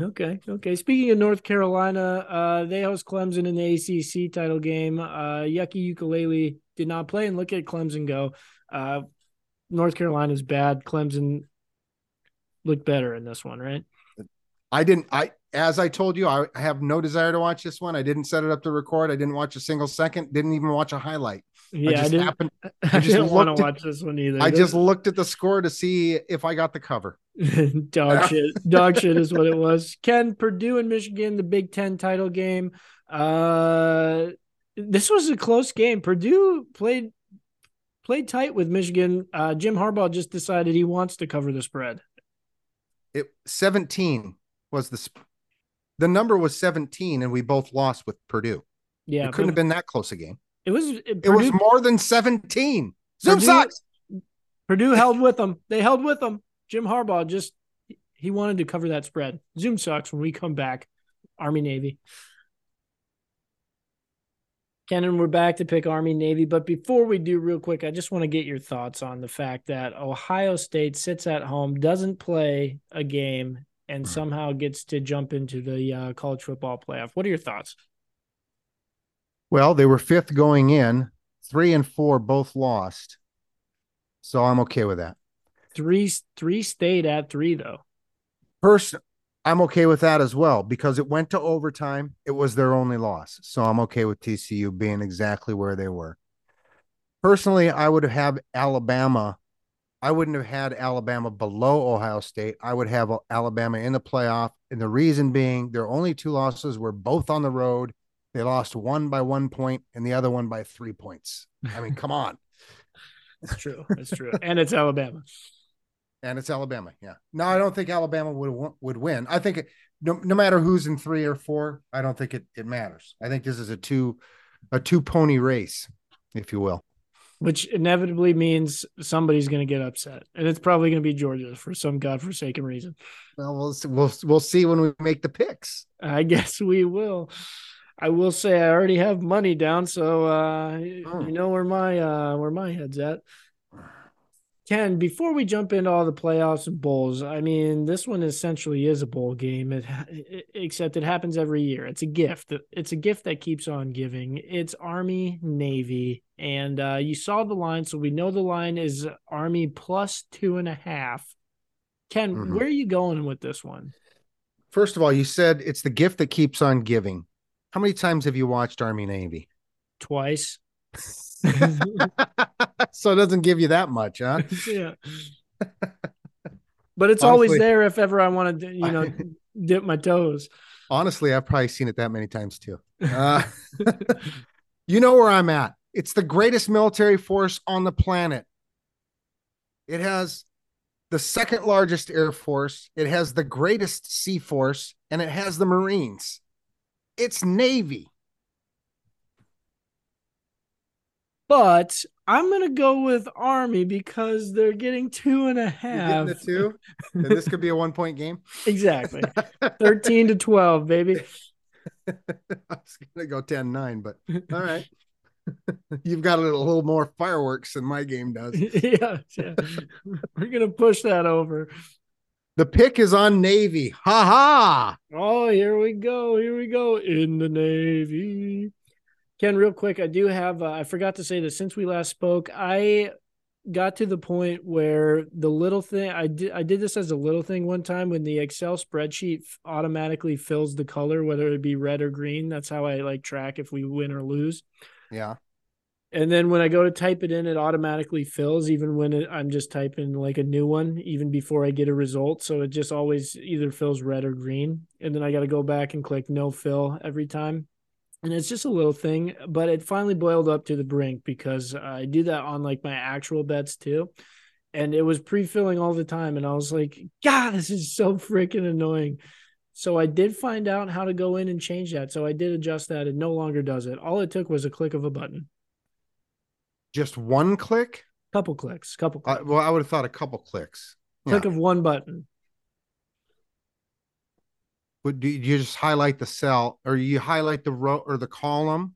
Okay. Okay. Speaking of North Carolina, uh, they host Clemson in the ACC title game. Uh, Yucky Ukulele did not play, and look at Clemson go. Uh, North Carolina's bad. Clemson looked better in this one, right? I didn't. I as I told you, I, I have no desire to watch this one. I didn't set it up to record. I didn't watch a single second. Didn't even watch a highlight. I Yeah, I, just didn't. happened. I, just didn't want to watch this one either. I just looked at the score to see if I got the cover. dog shit. Dog shit is what it was. Ken Purdue and Michigan, the Big Ten title game. Uh, this was a close game. Purdue played played tight with Michigan. Uh, Jim Harbaugh just decided he wants to cover the spread. It 17 was the sp- the number was 17, and we both lost with Purdue. Yeah, it couldn't have been that close a game. It was it, It was more than 17. Zoom Purdue- sucks. Purdue held with them. They held with them. Jim Harbaugh just he wanted to cover that spread. Zoom sucks when we come back. Army Navy. Kenan, we're back to pick Army Navy, but before we do, real quick, I just want to get your thoughts on the fact that Ohio State sits at home, doesn't play a game, and Mhm. somehow gets to jump into the uh, college football playoff. What are your thoughts? Well, they were fifth going in, three and four both lost. So I'm okay with that. Three, three stayed at three though. Person, I'm okay with that as well because it went to overtime. It was their only loss. So I'm okay with TCU being exactly where they were. Personally, I would have had Alabama. I wouldn't have had Alabama below Ohio State. I would have Alabama in the playoff. And the reason being their only two losses were both on the road. They lost one by one point and the other one by three points. I mean, come on. It's true. It's true. and it's Alabama. and it's Alabama. Yeah. No, I don't think Alabama would would win. I think it, no, no matter who's in three or four, I don't think it, it matters. I think this is a two a two pony race, if you will. which inevitably means somebody's going to get upset, and it's probably going to be Georgia for some godforsaken reason. Well, we'll we'll we'll see when we make the picks. I guess we will. I will say I already have money down, so uh, Oh. you know where my uh, where my head's at. Ken, before we jump into all the playoffs and bowls, I mean, this one essentially is a bowl game. It, it, except it happens every year. It's a gift. It's a gift that keeps on giving. It's Army Navy, and uh, you saw the line, so we know the line is Army plus two and a half. Ken, mm-hmm. where are you going with this one? First of all, you said it's the gift that keeps on giving. How many times have you watched Army Navy? Twice. so it doesn't give you that much, huh? yeah. But it's honestly, always there if ever I want to, you know, dip my toes. Honestly, I've probably seen it that many times too. Uh, you know where I'm at. It's the greatest military force on the planet. It has the second largest air force, it has the greatest sea force, and it has the Marines. It's Navy. But I'm gonna go with Army because they're getting two and a half. the two. and this could be a one point game. Exactly. Thirteen to twelve, baby. I was gonna go 10-9, but all right. You've got a little, a little, more fireworks than my game does. yeah, yeah. We're gonna push that over. The pick is on Navy. Ha ha. Oh, here we go. Here we go. In the Navy. Ken, real quick, I do have, uh, I forgot to say that since we last spoke, I got to the point where the little thing I did I did this as a little thing one time when the Excel spreadsheet automatically fills the color whether it be red or green that's how I like track if we win or lose. Yeah. And then when I go to type it in it automatically fills even when it, I'm just typing like a new one even before I get a result so it just always either fills red or green and then I got to go back and click no fill every time and it's just a little thing, but it finally boiled up to the brink because I do that on like my actual bets too. And it was pre filling all the time. And I was like, God, this is so freaking annoying. So I did find out how to go in and change that. So I did adjust that. It no longer does it. All it took was a click of a button. Just one click? Couple clicks. Couple clicks. Uh, well, I would have thought a couple clicks. Click yeah. of one button. Would do you just highlight the cell or you highlight the row or the column?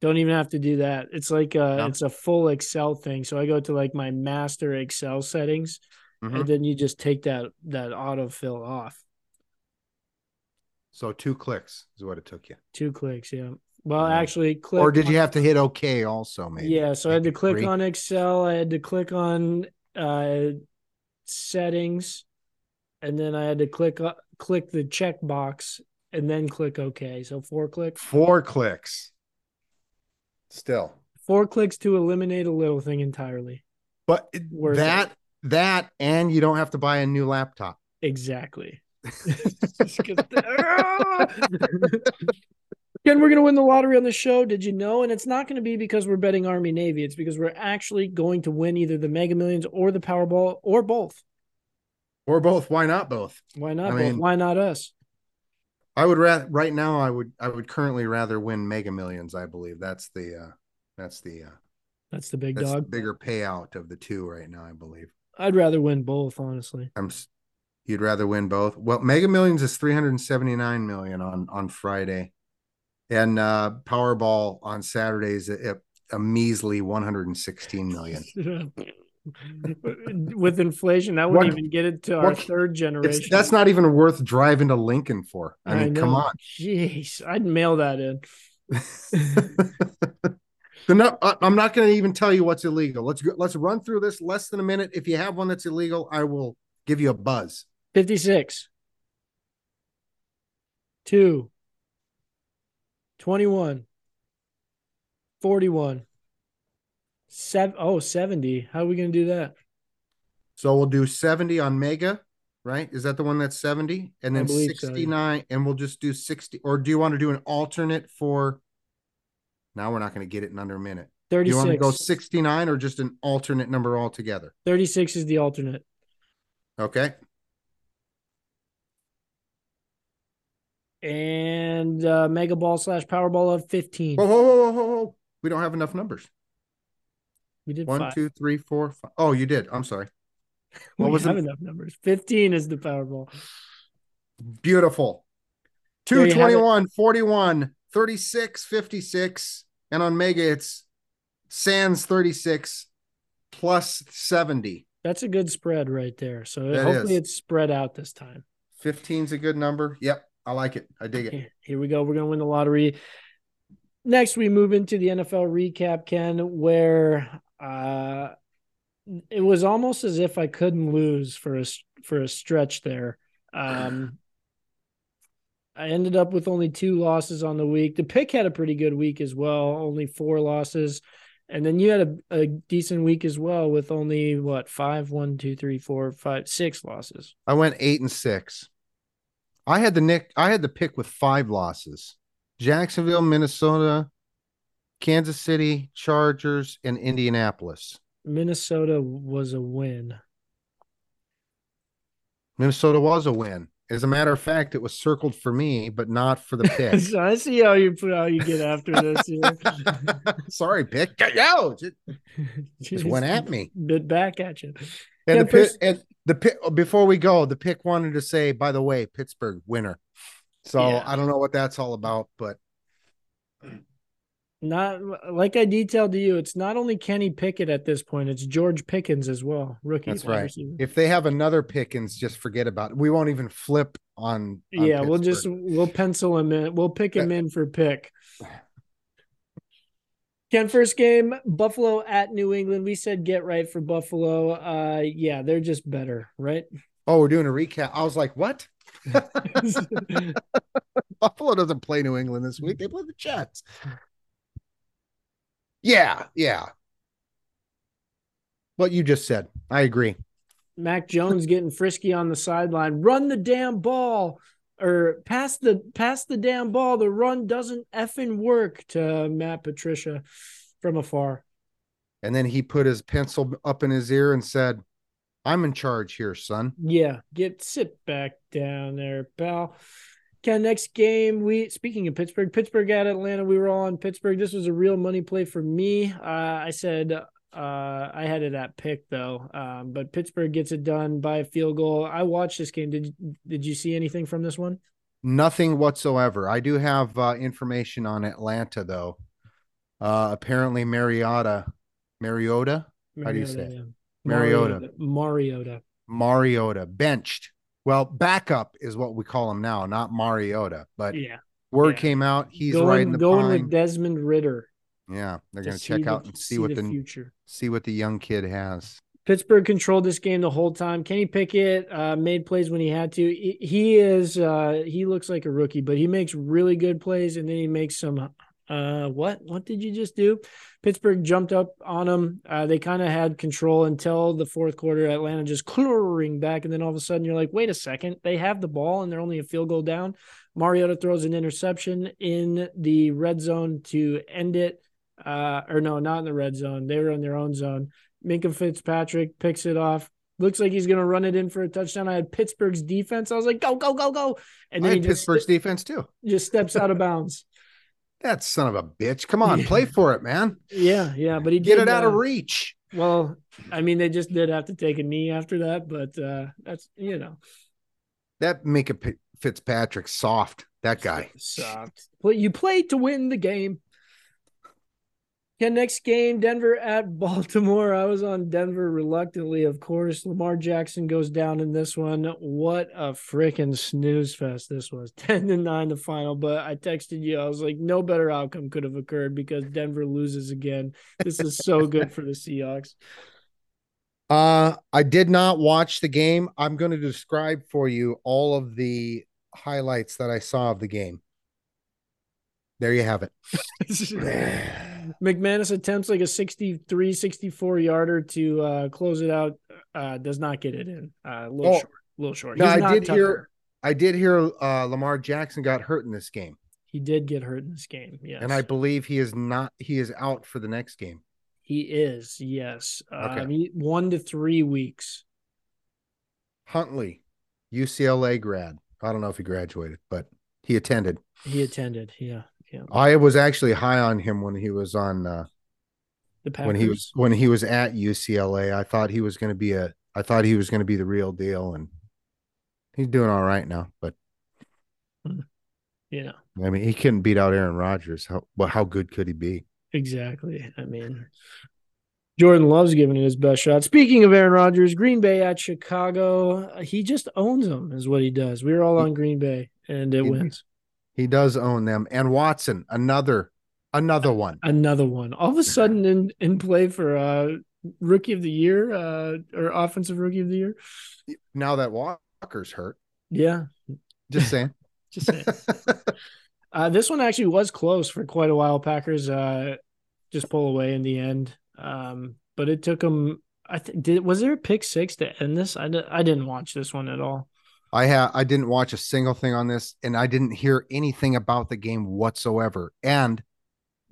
Don't even have to do that. It's like a, no. it's a full Excel thing. So I go to like my master Excel settings, mm-hmm. and then you just take that that autofill off. So two clicks is what it took you. Two clicks, yeah. Well, actually, click. Or did you have to hit OK also? Maybe. Yeah. So I had to click on Excel. I had to click on uh, settings, and then I had to click click the check box and then click OK. So four clicks. Four clicks. Still. Four clicks to eliminate a little thing entirely. But Worth that it. that and you don't have to buy a new laptop. Exactly. Again, we're going to win the lottery on the show. Did you know? And it's not going to be because we're betting Army Navy. It's because we're actually going to win either the Mega Millions or the Powerball or both. Or both. Why not both? Why not I both? Mean, Why not us? I would rather right now I would I would currently rather win mega millions, I believe. That's the uh that's the uh that's the big that's dog. The bigger payout of the two right now, I believe. I'd rather win both, honestly. I'm you'd rather win both. Well, Mega Millions is 379 million on on Friday. And uh Powerball on Saturdays at a measly 116 million. with inflation, that wouldn't what, even get it to our third generation. That's not even worth driving to Lincoln for. I, I mean, know. come on. Jeez, I'd mail that in. I'm not going to even tell you what's illegal. Let's go, let's run through this less than a minute. If you have one that's illegal, I will give you a buzz. 56 2 21 41 Seven, oh, 70. How are we going to do that? So we'll do 70 on Mega, right? Is that the one that's 70? And then 69, so, and we'll just do 60. Or do you want to do an alternate for? Now we're not going to get it in under a minute. 36. Do you want to go 69 or just an alternate number altogether? 36 is the alternate. Okay. And uh, Mega Ball slash Powerball of 15. Whoa, whoa, whoa, whoa, whoa. We don't have enough numbers. We did one, two, three, four, five. Oh, you did. I'm sorry. What we was have it? enough numbers? 15 is the Powerball. Beautiful. 221, 41, 36, 56. And on Mega, it's Sands 36, plus 70. That's a good spread right there. So That hopefully is. it's spread out this time. 15's a good number. Yep. I like it. I dig it. Here- we go. We're going to win the lottery. Next, we move into the NFL recap, Ken, where uh, it was almost as if I couldn't lose for a for a stretch there. Um, I ended up with only two losses on the week. The pick had a pretty good week as well, only four losses. And then you had a, a decent week as well with only what five, one, two, three, four, five, six losses. I went eight and six. I had the Nick, I had the pick with five losses. Jacksonville, Minnesota, Kansas City, Chargers, and Indianapolis. Minnesota was a win. Minnesota was a win. As a matter of fact, it was circled for me, but not for the pick. So I see how you put how you get after this. here. Sorry, pick. Yo, just, just went at me. Bit back at you. And Yeah, the first- and the pick oh, before we go, the pick wanted to say, by the way, Pittsburgh winner. So Yeah. I don't know what that's all about, but Not like I detailed to you. It's not only Kenny Pickett at this point; it's George Pickens as well, rookie. that's right. receiver. If they have another Pickens, just forget about it. We won't even flip on. on Yeah, we'll just we'll pencil him in. We'll pick him in for pick. Ken, first game, Buffalo at New England. We said get right for Buffalo. Uh, yeah, they're just better, right? Oh, we're doing a recap. I was like, what? Buffalo doesn't play New England this week. They play the Jets. Yeah, yeah. What you just said. I agree. Mac Jones getting frisky on the sideline. Run the damn ball or pass the pass the damn ball. The run doesn't effing work to Matt Patricia from afar. And then he put his pencil up in his ear and said, I'm in charge here, son. Yeah, get sit back down there, pal. Okay, next game. We speaking of Pittsburgh, Pittsburgh at Atlanta. We were all on Pittsburgh. This was a real money play for me. Uh, I said uh, I had it at pick though, um, but Pittsburgh gets it done by a field goal. I watched this game. Did did you see anything from this one? Nothing whatsoever. I do have uh, information on Atlanta, though. Uh, apparently, Mariota, Mariota, How do you say it? yeah. Mariota. Mariota. Mariota benched. Well, backup is what we call him now, not Mariota. But Yeah. word yeah. came out he's going riding the going pine. with Desmond Ridder. Yeah, they're going to check see out the- and see, what the, future. see what the young kid has. Pittsburgh controlled this game the whole time. Kenny Pickett uh, made plays when he had to. He, he is uh, he looks like a rookie, but he makes really good plays, and then he makes some. Uh, what what did you just do? Pittsburgh jumped up on him. Uh, they kind of had control until the fourth quarter. Atlanta just clearing back, and then all of a sudden you're like, wait a second, they have the ball and they're only a field goal down. Mariota throws an interception in the red zone to end it. Uh, or no, not in the red zone. They were in their own zone. Minkah Fitzpatrick picks it off. Looks like he's going to run it in for a touchdown. I had Pittsburgh's defense. I was like, go, go, go, go. And then he had Pittsburgh's defense too. just steps out of bounds. That son of a bitch. Come on, Yeah. play for it, man. Yeah, yeah. But he Get did, it out of uh, reach. Well, I mean, they just did have to take a knee after that, but uh, that's, you know, That Minkah Fitzpatrick soft. That guy. soft. Well, you played to win the game. Next game, Denver at Baltimore. I was on Denver reluctantly, of course. Lamar Jackson goes down in this one. What a freaking snooze fest this was. 10 to 9 the final. But I texted you. I was like, no better outcome could have occurred because Denver loses again. This is so good for the Seahawks. Uh, I did not watch the game. I'm going to describe for you all of the highlights that I saw of the game. There you have it. McManus attempts like a 63, 64 yarder to uh, close it out. Uh, does not get it in. Uh, a little Oh. short. A little short. No, I did Tucker. hear. I did hear uh, Lamar Jackson got hurt in this game, He did get hurt in this game. Yes. and I believe he is not. He is out for the next game. he is. Yes. Okay. Um, one to three weeks. Huntley, UCLA grad. I don't know if he graduated, but he attended. He attended. Yeah. I was actually high on him when he was on uh, The Packers. when he was when he was at UCLA. I thought he was going to be a. I thought he was going to be the real deal, and he's doing all right now. But you know, I mean, he couldn't beat out Aaron Rodgers. How well, how good could he be? exactly. I mean, Jordan Love's giving it his best shot. Speaking of Aaron Rodgers, Green Bay at Chicago, he just owns them, is what he does. We are all on Green Bay, and it He- wins. He does own them. And Watson, another, another one. Another one. All of a sudden, in in play for uh, rookie of the year uh, or offensive rookie of the year. Now that Walker's hurt, Yeah, just saying. just saying. Uh, this one actually was close for quite a while. Packers uh, just pull away in the end, um, but it took them. I think did was there a pick six to end this? I, di- I didn't watch this one at all. I ha I didn't watch a single thing on this, and I didn't hear anything about the game whatsoever. And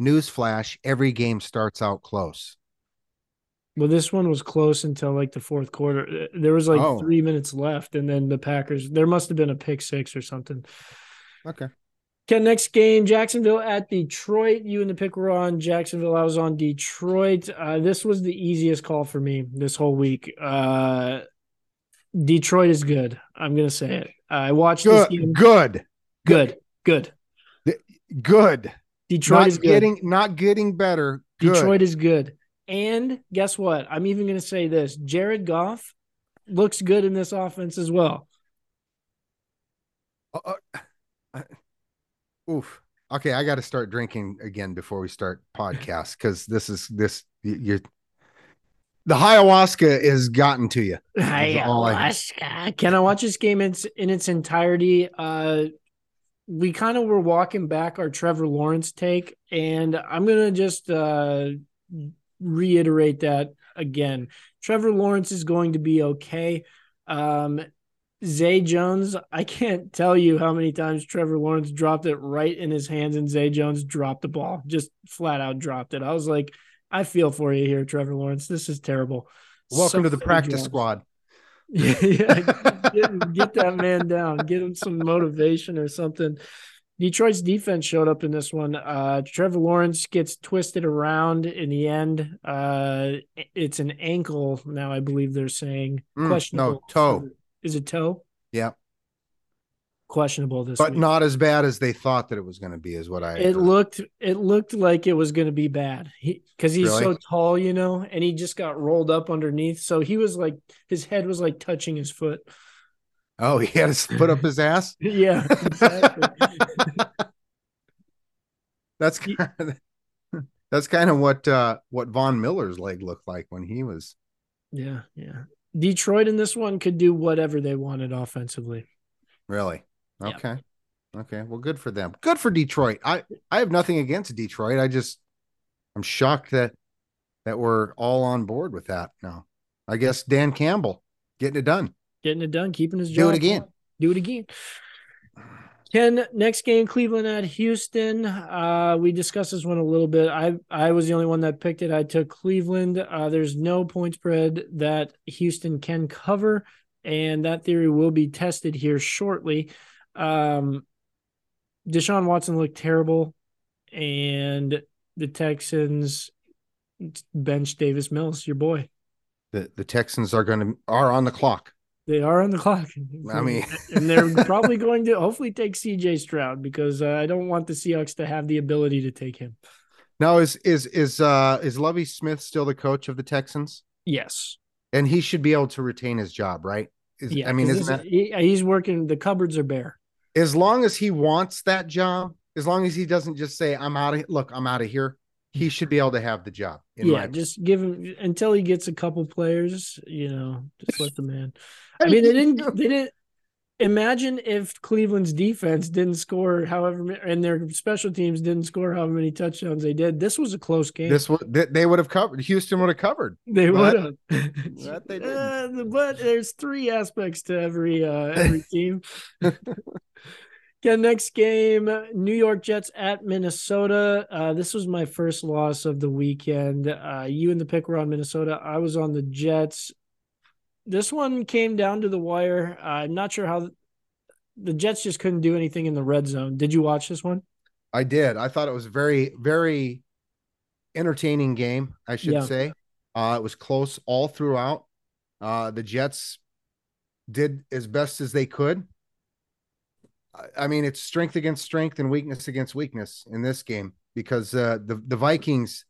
newsflash, every game starts out close. Well, this one was close until like the fourth quarter. Uh, There was like Oh. three minutes left, and then the Packers. There must have been a pick six or something. Okay. Okay, next game, Jacksonville at Detroit. You and the pick were on Jacksonville. I was on Detroit. Uh, this was the easiest call for me this whole week. Uh, Detroit is good. I'm gonna say it. I watched this game. Good, good, Good, good. good. Detroit not is good. getting, not getting better. Good. Detroit is good. And guess what? I'm even gonna say this: Jared Goff looks good in this offense as well. Uh, uh, oof. Okay, I got to start drinking again before we start podcast because this is this you. You the ayahuasca is gotten to you. Hey, all I- Can I watch this game in its, in its entirety? Uh, we kind of were walking back our Trevor Lawrence take, and I'm gonna just uh, reiterate that again. Trevor Lawrence is going to be okay. Um, Zay Jones, I can't tell you how many times Trevor Lawrence dropped it right in his hands, and Zay Jones dropped the ball, just flat out dropped it. I was like, I feel for you here, Trevor Lawrence. This is terrible. Welcome So to the practice squad. yeah, get, get that man down. Get him some motivation or something. Detroit's defense showed up in this one. Uh, Trevor Lawrence gets twisted around in the end. Uh, it's an ankle now, I believe they're saying. Mm, no, Questionable. toe. Is it toe? Yeah, Questionable this but week. not as bad as they thought that it was going to be. Is what I. It heard. looked it looked like it was going to be bad because he's so tall, you know, and he just got rolled up underneath. So he was like his head was like touching his foot. Oh, he had to put up his ass. Yeah. That's kind of, that's kind of what uh what Von Miller's leg looked like when he was. Yeah, yeah. Detroit in this one could do whatever they wanted offensively. Really? Yeah. Okay. Okay. Well, good for them. Good for Detroit. I I have nothing against Detroit. I just I'm shocked that that we're all on board with that now. I guess Dan Campbell getting it done. Getting it done, keeping his job. Do it again. Do it again. Ken, next game, Cleveland at Houston. Uh, we discussed this one a little bit. I I was the only one that picked it. I took Cleveland. Uh, there's no point spread that Houston can cover, and that theory will be tested here shortly. Um, Deshaun Watson looked terrible, and the Texans bench Davis Mills, your boy. The the Texans are going to are on the clock. They are on the clock. I mean- and they're probably going to hopefully take CJ Stroud because uh, I don't want the Seahawks to have the ability to take him. Now is is is uh is Lovie Smith still the coach of the Texans? Yes. And he should be able to retain his job, right? Is, Yeah. I mean, isn't this- that he- he's working? The cupboards are bare. As long as he wants that job, as long as he doesn't just say, I'm out of look, I'm out of here, he should be able to have the job. In yeah. Just give him until he gets a couple players. You know, just let the man. I mean, they didn't. They didn't. Imagine if Cleveland's defense didn't score however, and their special teams didn't score however many touchdowns they did. This was a close game. this would they, they would have covered Houston would have covered. They would have. they Uh, but there's three aspects to every uh, every team. Okay, next game, New York Jets at Minnesota. Uh, this was my first loss of the weekend. Uh, you and the pick were on Minnesota. I was on the Jets. This one came down to the wire. Uh, I'm not sure how the Jets just couldn't do anything in the red zone. Did you watch this one? I did. I thought it was a very, very entertaining game, I should Yeah. say. Uh, it was close all throughout. Uh, the Jets did as best as they could. I- I mean, it's strength against strength and weakness against weakness in this game because uh, the the Vikings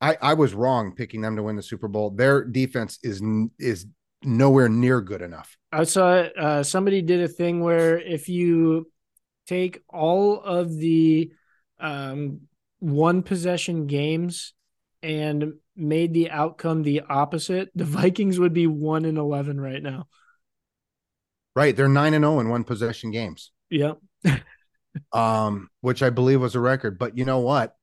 I I was wrong picking them to win the Super Bowl. Their defense is is nowhere near good enough. I saw uh, somebody did a thing where if you take all of the um, one possession games and made the outcome the opposite, the Vikings would be one in eleven right now. Right, they're nine and zero in one possession games. Yep. um, which I believe was a record. But you know what?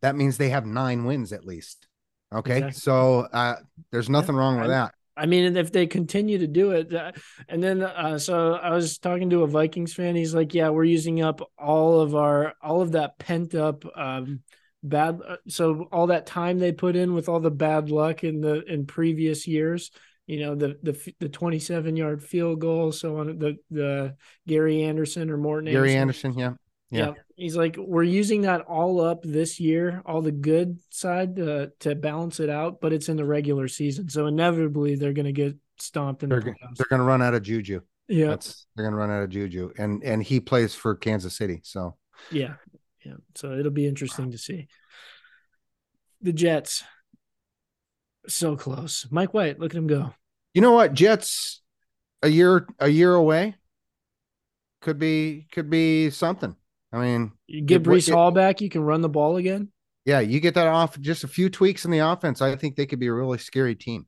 That means they have nine wins at least. Okay, exactly. so uh, there's nothing yeah, wrong with I, that. I mean, if they continue to do it, uh, and then uh, so I was talking to a Vikings fan. He's like, "Yeah, we're using up all of our all of that pent up um, bad. Uh, so all that time they put in with all the bad luck in the in previous years." you know the the the 27 yard field goal so on the the Gary Anderson or Morten Gary Anderson, Anderson yeah. yeah. yeah he's like we're using that all up this year all the good side to to balance it out but it's in the regular season. So inevitably they're going to get stomped in they're, the they're going to run out of juju. Yeah. That's, they're going to run out of juju. And and he plays for Kansas City so. Yeah yeah. So it'll be interesting to see. The Jets. So close. Mike White, look at him go. You know what? Jets a year a year away could be could be something. I mean, you get Breece Hall back, you can run the ball again. Yeah, you get that off just a few tweaks in the offense. I think they could be a really scary team.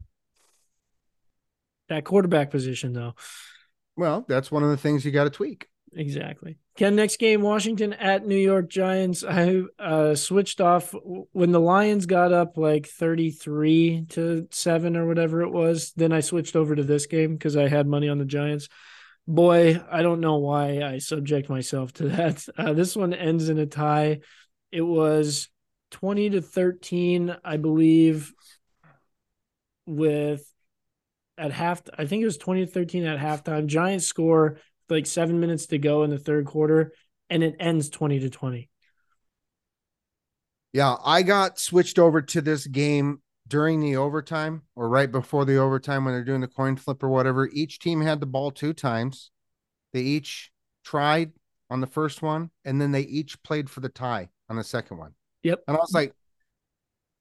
That quarterback position, though. Well, that's one of the things you got to tweak. Exactly. Ken, next game, Washington at New York Giants. I uh, switched off when the Lions got up like 33 to 7 or whatever it was. Then I switched over to this game because I had money on the Giants. Boy, I don't know why I subject myself to that. Uh, this one ends in a tie. It was 20 to 13, I believe, with at half. I think it was 20 to 13 at halftime. Giants score like seven minutes to go in the third quarter, and it ends 20 to 20. Yeah, I got switched over to this game during the overtime or right before the overtime when they're doing the coin flip or whatever. Each team had the ball two times. They each tried on the first one, and then they each played for the tie on the second one. Yep. And I was like,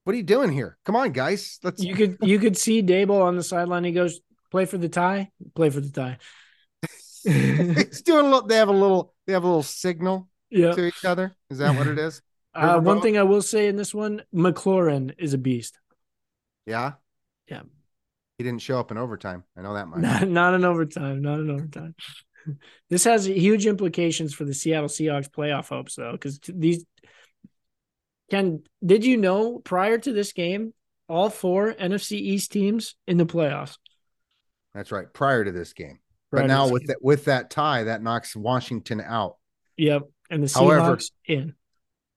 what are you doing here? Come on, guys. Let's you could you could see Daboll on the sideline. He goes, play for the tie, play for the tie. it's doing a little. They have a little. They have a little signal yeah. to each other. Is that what it is? Uh, one thing I will say in this one, McLaurin is a beast. Yeah. Yeah. He didn't show up in overtime. I know that much. Not, not in overtime. Not in overtime. this has huge implications for the Seattle Seahawks playoff hopes, though, because these. Ken, did you know prior to this game, all four NFC East teams in the playoffs? That's right. Prior to this game. But now with that with that tie, that knocks Washington out. Yep, and the Seahawks however, in.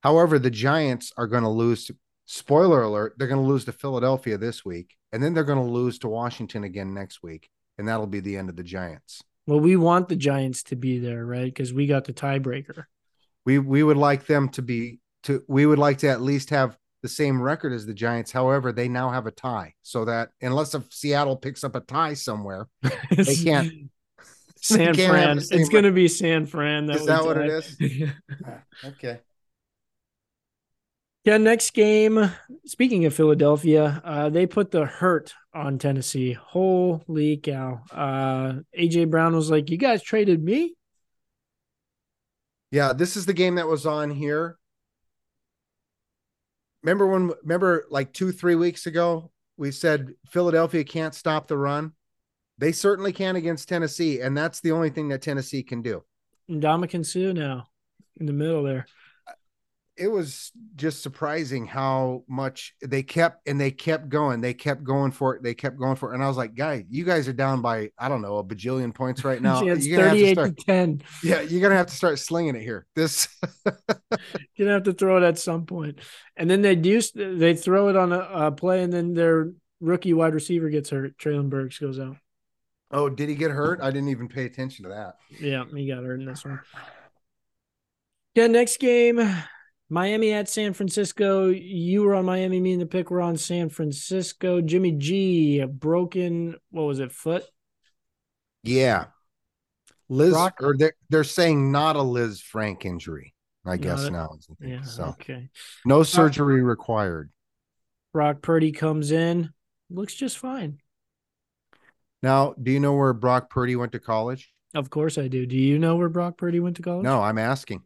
However, the Giants are going to lose. To, spoiler alert: they're going to lose to Philadelphia this week, and then they're going to lose to Washington again next week, and that'll be the end of the Giants. Well, we want the Giants to be there, right? Because we got the tiebreaker. We we would like them to be to. We would like to at least have the same record as the Giants. However, they now have a tie, so that unless if Seattle picks up a tie somewhere, they can't San Fran. It's going to be San Fran. That is that what it is? Ah, okay. Yeah, next game. Speaking of Philadelphia, uh, they put the hurt on Tennessee. Holy cow. Uh, AJ Brown was like, You guys traded me? Yeah, this is the game that was on here. Remember when, remember like two, three weeks ago, we said Philadelphia can't stop the run? They certainly can against Tennessee, and that's the only thing that Tennessee can do. Ndamukong Suh now in the middle there. It was just surprising how much they kept and they kept going. They kept going for it. They kept going for it. And I was like, guy, you guys are down by, I don't know, a bajillion points right now. yeah, it's 38 to, to, 10. Yeah, you're going to have to start slinging it here. This, you're going to have to throw it at some point. And then they do, they throw it on a, a play, and then their rookie wide receiver gets hurt. Treylon Burks goes out. Oh, did he get hurt? I didn't even pay attention to that. Yeah, he got hurt in this one. Yeah, next game, Miami at San Francisco. You were on Miami, me and the pick were on San Francisco. Jimmy G, broken, what was it, foot? Yeah. Liz, Brock, or they're, they're saying not a Lisfranc injury, I guess now. Yeah, so, okay. No surgery uh, required. Brock Purdy comes in, looks just fine. Now, do you know where Brock Purdy went to college? Of course I do. Do you know where Brock Purdy went to college? No, I'm asking.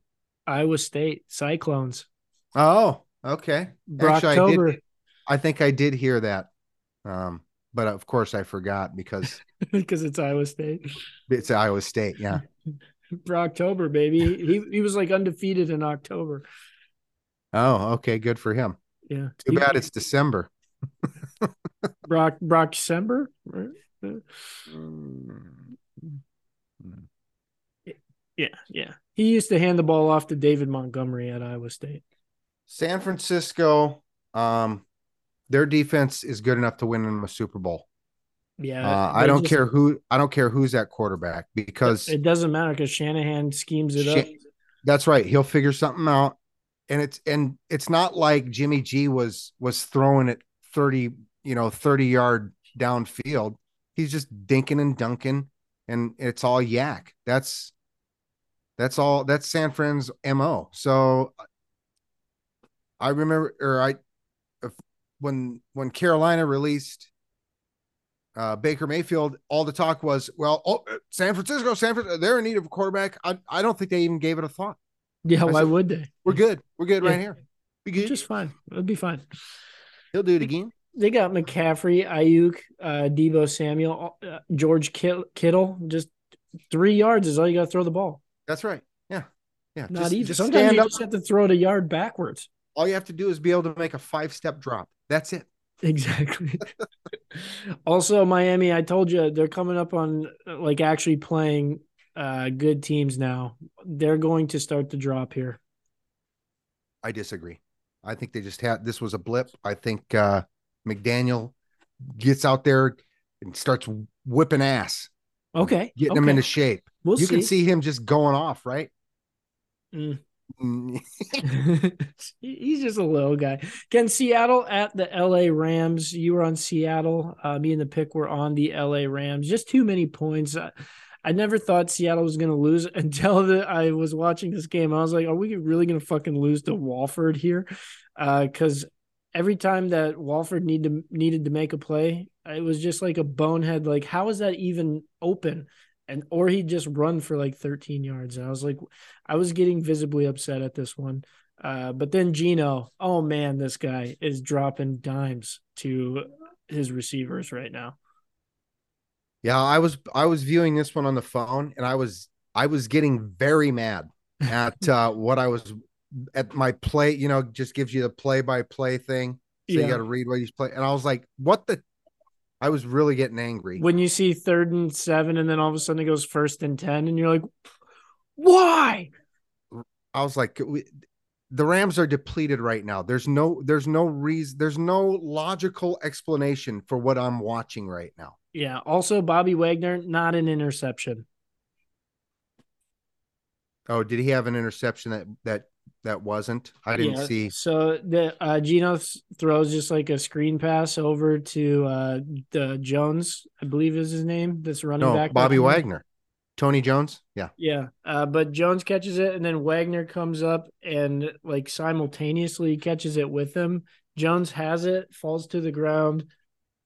Iowa State Cyclones. Oh, okay. Actually, I did. Brocktober I think I did hear that. Um, but of course I forgot because because it's Iowa State. it's Iowa State. Yeah. Brocktober, baby. He he was like undefeated in October. Oh, okay. Good for him. Yeah. Too bad it's December. Brock Brock December. Yeah, yeah. He used to hand the ball off to David Montgomery at Iowa State. San Francisco, um, their defense is good enough to win them a Super Bowl. Yeah. Uh, I don't just- care who I don't care who's at quarterback because It doesn't matter because Shanahan schemes it up. That's right. He'll figure something out. And it's and it's not like Jimmy G was was throwing it 30, you know, 30 yard downfield. He's just dinking and dunking and it's all YAC. That's that's all that's San Fran's MO. So I remember or I if, when when Carolina released uh, Baker Mayfield, all the talk was, well, oh, San Francisco, San Francisco, they're in need of a quarterback. I, I don't think they even gave it a thought. Yeah, I why said- would they? We're good. We're good Yeah. right here. Be good. Just fine. It'll be fine. He'll do it again. They got McCaffrey, Aiyuk, uh, Deebo Samuel, uh, George Kit- Kittle. Just three yards is all you got to throw the ball. That's right. Yeah. Yeah. Not just, even. just Sometimes stand you up. just have to throw it a yard backwards. All you have to do is be able to make a five step drop. That's it. Exactly. also, Miami, I told you they're coming up on like actually playing uh, good teams now. They're going to start to drop here. I disagree. I think they just had this was a blip. I think uh McDaniel gets out there and starts whipping ass, Okay. getting okay. them into shape. We'll you see. can see him just going off, right? Mm. He's just a little guy. Ken Seattle at the LA Rams. You were on Seattle. Uh, me and the pick were on the LA Rams. Just too many points. I, I never thought Seattle was going to lose until the, I was watching this game. I was like, are we really going to fucking lose to Wolford here? Because every time that Wolford need to, needed to make a play, it was just like a bonehead. Like, how is that even open? And or he'd just run for like 13 yards. And I was like, I was getting visibly upset at this one. Uh, but then Geno, oh man, this guy is dropping dimes to his receivers right now. yeah, I was I was viewing this one on the phone and I was I was getting very mad at uh what I was at my play, you know, just gives you the play by play thing. So Yeah. you got to read what he's playing. And I was like, what the I was really getting angry. When you see third and seven, and then all of a sudden it goes first and 10, and you're like, why? I was like, we, the Rams are depleted right now. There's no, there's no reason, there's no logical explanation for what I'm watching right now. Yeah. Also, Bobby Wagner, not an interception. Oh, did he have an interception that that that wasn't? I didn't Yeah, see. So the uh, Geno th- throws just like a screen pass over to uh, the Jones, I believe is his name. That's running No, back. Bobby. Wagner, Tony Jones. Yeah, Yeah, uh, but Jones catches it, and then Wagner comes up and like simultaneously catches it with him. Jones has it, falls to the ground,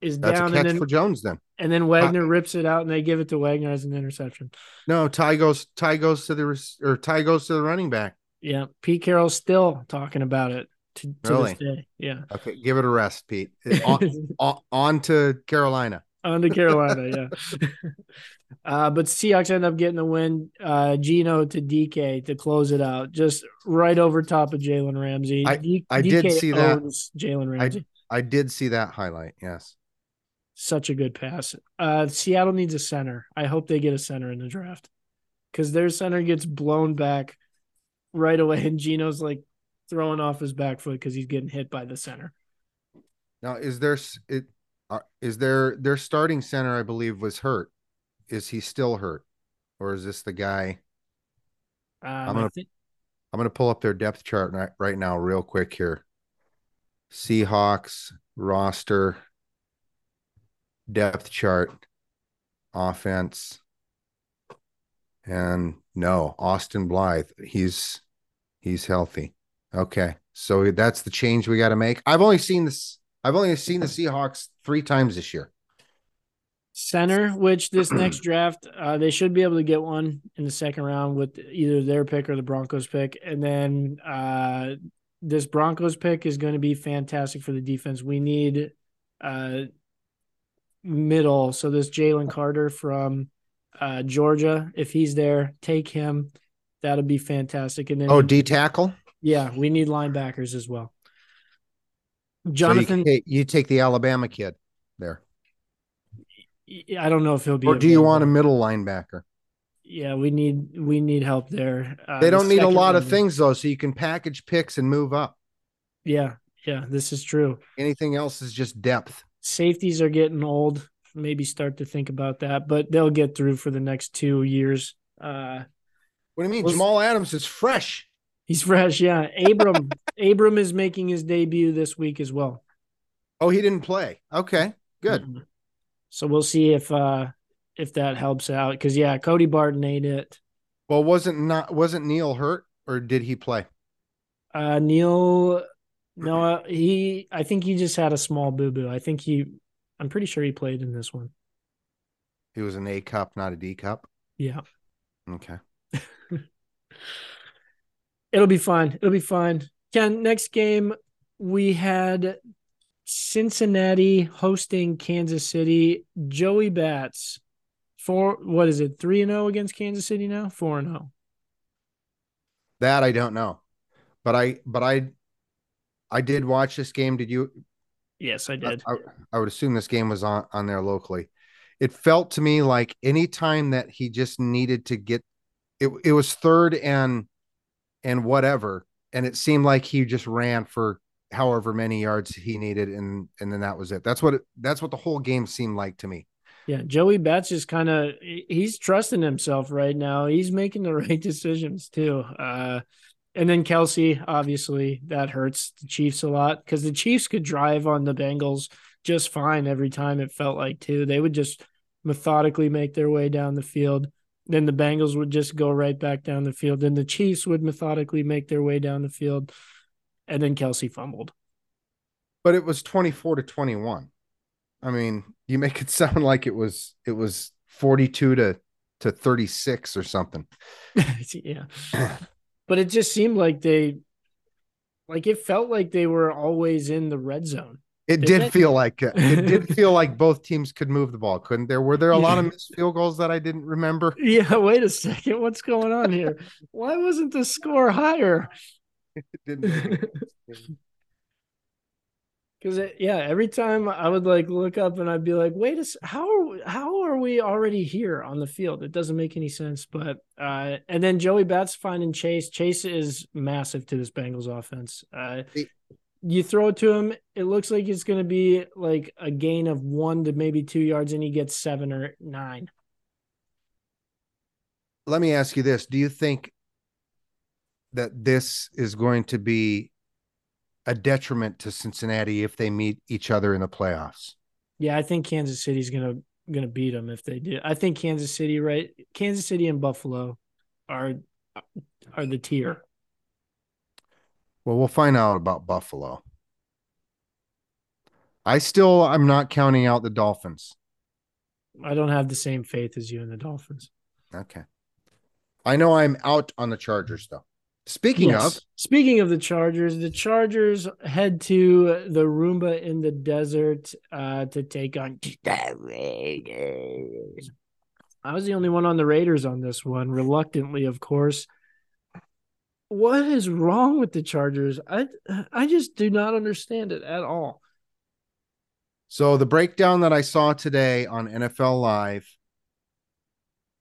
is that's down, a catch and then for Jones. Then and then Wagner rips it out, and they give it to Wagner as an interception. no, tie goes, tie goes to the or tie goes to the running back. Yeah, Pete Carroll's still talking about it to, to Really? this day. Yeah, Okay, give it a rest, Pete. on, on, on to Carolina. on to Carolina. yeah. Uh, but Seahawks end up getting the win. Uh, Geno to DK to close it out, just right over top of Jalen Ramsey. I- D- I did see that. Jalen Ramsey. I did see that highlight. Yes. Such a good pass. Uh, Seattle needs a center. I hope they get a center in the draft because their center gets blown back right away, and Geno's like throwing off his back foot because he's getting hit by the center. Now, is there it uh, is there their starting center? I believe was hurt. Is he still hurt, or is this the guy? Um, I'm gonna- think- I'm going to pull up their depth chart right, right now, real quick here. Seahawks roster, depth chart, offense, and no, Austin Blythe. He's he's healthy. Okay, so that's the change we got to make. I've only seen this I've only seen the Seahawks three times this year. Center, which this next draft, uh, they should be able to get one in the second round with either their pick or the Broncos pick. And then uh, this Broncos pick is going to be fantastic for the defense. We need uh, middle. So this Jalen Carter from uh, Georgia, if he's there, take him. That'd be fantastic. And then Oh, D tackle. yeah, we need linebackers as well. So you, Jonathan, you take the Alabama kid there, I don't know if he'll be. or do you want a middle linebacker? Yeah, we need we need help there. Uh, They don't need a lot of things though, so you can package picks and move up. Yeah, yeah, this is true. Anything else is just depth. Safeties are getting old. Maybe start to think about that, but they'll get through for the next two years. Uh, What do you mean? Well, Jamal Adams is fresh. he's fresh. Yeah, Abram Abram is making his debut this week as well. Oh, he didn't play. Okay, good. Mhm. So we'll see if uh if that helps out because yeah, Cody Barton ate it. Well, wasn't not wasn't Neal hurt or did he play? Uh Neal, no, uh, he I think he just had a small boo boo. I think he, I'm pretty sure he played in this one. He was an A cup, not a D cup. Yeah. Okay. It'll be fine. It'll be fine. Ken, next game we had Cincinnati hosting Kansas City. Joey Bats, four. What is it? Three and zero against Kansas City now. Four and oh. zero. That I don't know, but I but I I did watch this game. Did you? Yes, I did. I, I would assume this game was on on there locally. It felt to me like any time that he just needed to get it, it was third and and whatever, and it seemed like he just ran for however many yards he needed, and and then that was it. That's what it, that's what the whole game seemed like to me. Yeah, Joey Betts is kind of he's trusting himself right now. He's making the right decisions too. Uh, and then Kelsey, obviously, that hurts the Chiefs a lot because the Chiefs could drive on the Bengals just fine every time. It felt like too. They would just methodically make their way down the field. Then the Bengals would just go right back down the field. Then the Chiefs would methodically make their way down the field. And then Kelsey fumbled. But it was twenty four to twenty one. I mean, you make it sound like it was it was forty two to to thirty six or something. yeah. But it just seemed like they like it felt like they were always in the red zone. It Did it? feel like it it did feel like both teams could move the ball, couldn't there? Were there a lot of missed field goals that I didn't remember? Yeah, wait a second. What's going on here? Why wasn't the score higher? Because yeah, every time I would like look up and I'd be like, "Wait a s- how are how are we already here on the field?" It doesn't make any sense. But uh, and then Joey Bats finding Chase. Chase is massive to this Bengals offense. Uh, you throw it to him, it looks like it's going to be like a gain of one to maybe two yards, and he gets seven or nine. Let me ask you this: Do you think that this is going to be a detriment to Cincinnati if they meet each other in the playoffs? Yeah, I think Kansas City's gonna gonna beat them if they do. I think Kansas City, right? Kansas City and Buffalo are are the tier. Well, we'll find out about Buffalo. I still I'm not counting out the Dolphins. I don't have the same faith as you in the Dolphins. Okay. I know I'm out on the Chargers though. Speaking Yes. of, Speaking of the Chargers, the Chargers head to the Roomba in the desert uh, to take on the Raiders. I was the only one on the Raiders on this one, reluctantly, of course. What is wrong with the Chargers? I I just do not understand it at all. so the breakdown that I saw today on NFL Live,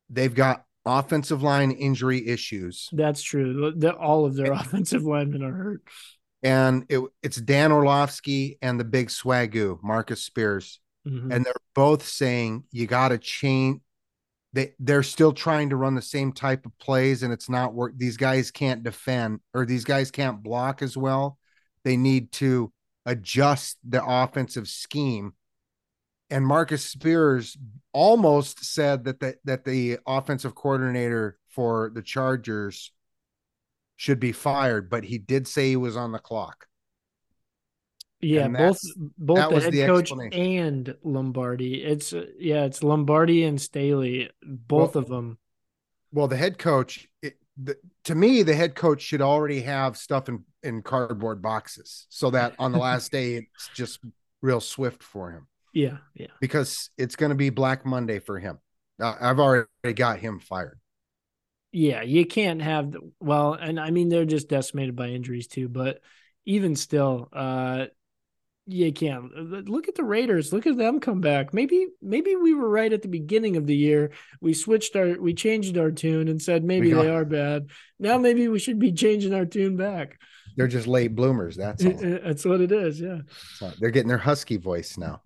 they've got offensive line injury issues, That's true. The, all of their offensive linemen are hurt. and it, it's Dan Orlovsky and the big Swagu Marcus Spears, Mhm. and they're both saying you got to change. They they're still trying to run the same type of plays, and it's not work. These guys can't defend, or these guys can't block as well. They need to adjust the offensive scheme. And Marcus Spears almost said that the, that the offensive coordinator for the Chargers should be fired, but he did say he was on the clock. Yeah, both both the head the coach and Lombardi. It's yeah, it's Lombardi and Staley, both Well- of them. Well, the head coach, it, the, to me, the head coach should already have stuff in, in cardboard boxes so that on the last day, it's just real swift for him Yeah, yeah. because it's going to be Black Monday for him. Uh, I've already got him fired. Yeah, you can't have the, well, and I mean they're just decimated by injuries too, but even still, uh you can't look at the Raiders, look at them come back. Maybe maybe we were right at the beginning of the year. We switched our we changed our tune and said maybe We they are. are bad. Now maybe we should be changing our tune back. They're just late bloomers. That's all. That's what it is, yeah. So they're getting their husky voice now.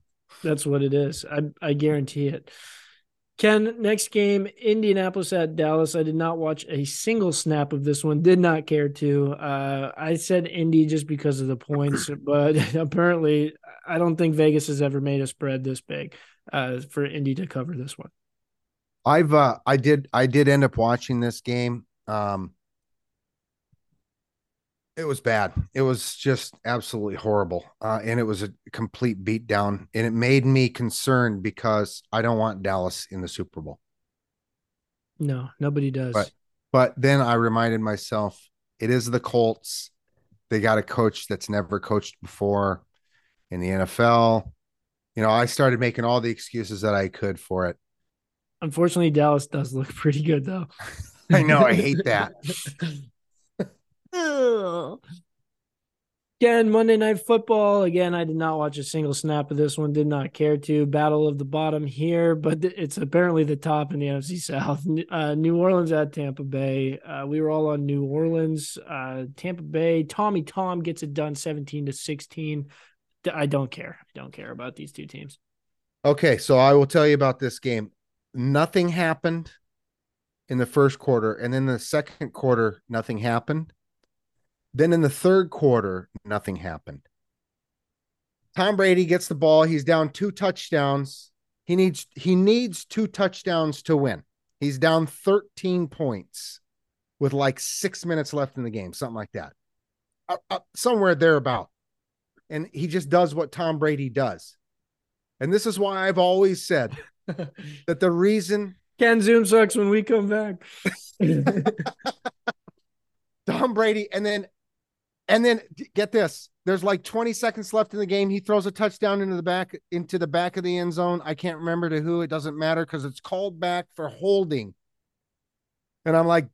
That's what it is. I I guarantee it. Ken, next game, Indianapolis at Dallas. I did not watch a single snap of this one. Did not care to. Uh, I said Indy just because of the points, but apparently, I don't think Vegas has ever made a spread this big uh, for Indy to cover this one. I've uh I did I did end up watching this game. Um it was bad. It was just absolutely horrible. Uh and it was a complete beatdown and it made me concerned because I don't want Dallas in the Super Bowl. No, nobody does. But- But then I reminded myself it is the Colts. They got a coach that's never coached before in the NFL. You know, I started making all the excuses that I could for it. Unfortunately, Dallas does look pretty good though. I know I hate that. Ugh. Again, Monday Night Football. Again, I did not watch a single snap of this one. Did not care to. Battle of the bottom here, but it's apparently the top in the NFC South. Uh, New Orleans at Tampa Bay. Uh, we were all on New Orleans. Uh, Tampa Bay. Tommy Tom gets it done, seventeen to sixteen. I don't care. I don't care about these two teams. Okay, so I will tell you about this game. Nothing happened in the first quarter, and then the second quarter, nothing happened. Then in the third quarter, nothing happened. Tom Brady gets the ball. He's down two touchdowns. He needs he needs two touchdowns to win. He's down 13 points with like six minutes left in the game, something like that. Uh, uh, somewhere thereabout. And he just does what Tom Brady does. And this is why I've always said that the reason Ken Zoom sucks when we come back. Tom Brady, and then, and then get this: there's like 20 seconds left in the game. He throws a touchdown into the back into the back of the end zone. I can't remember to who. It doesn't matter because it's called back for holding. And I'm like,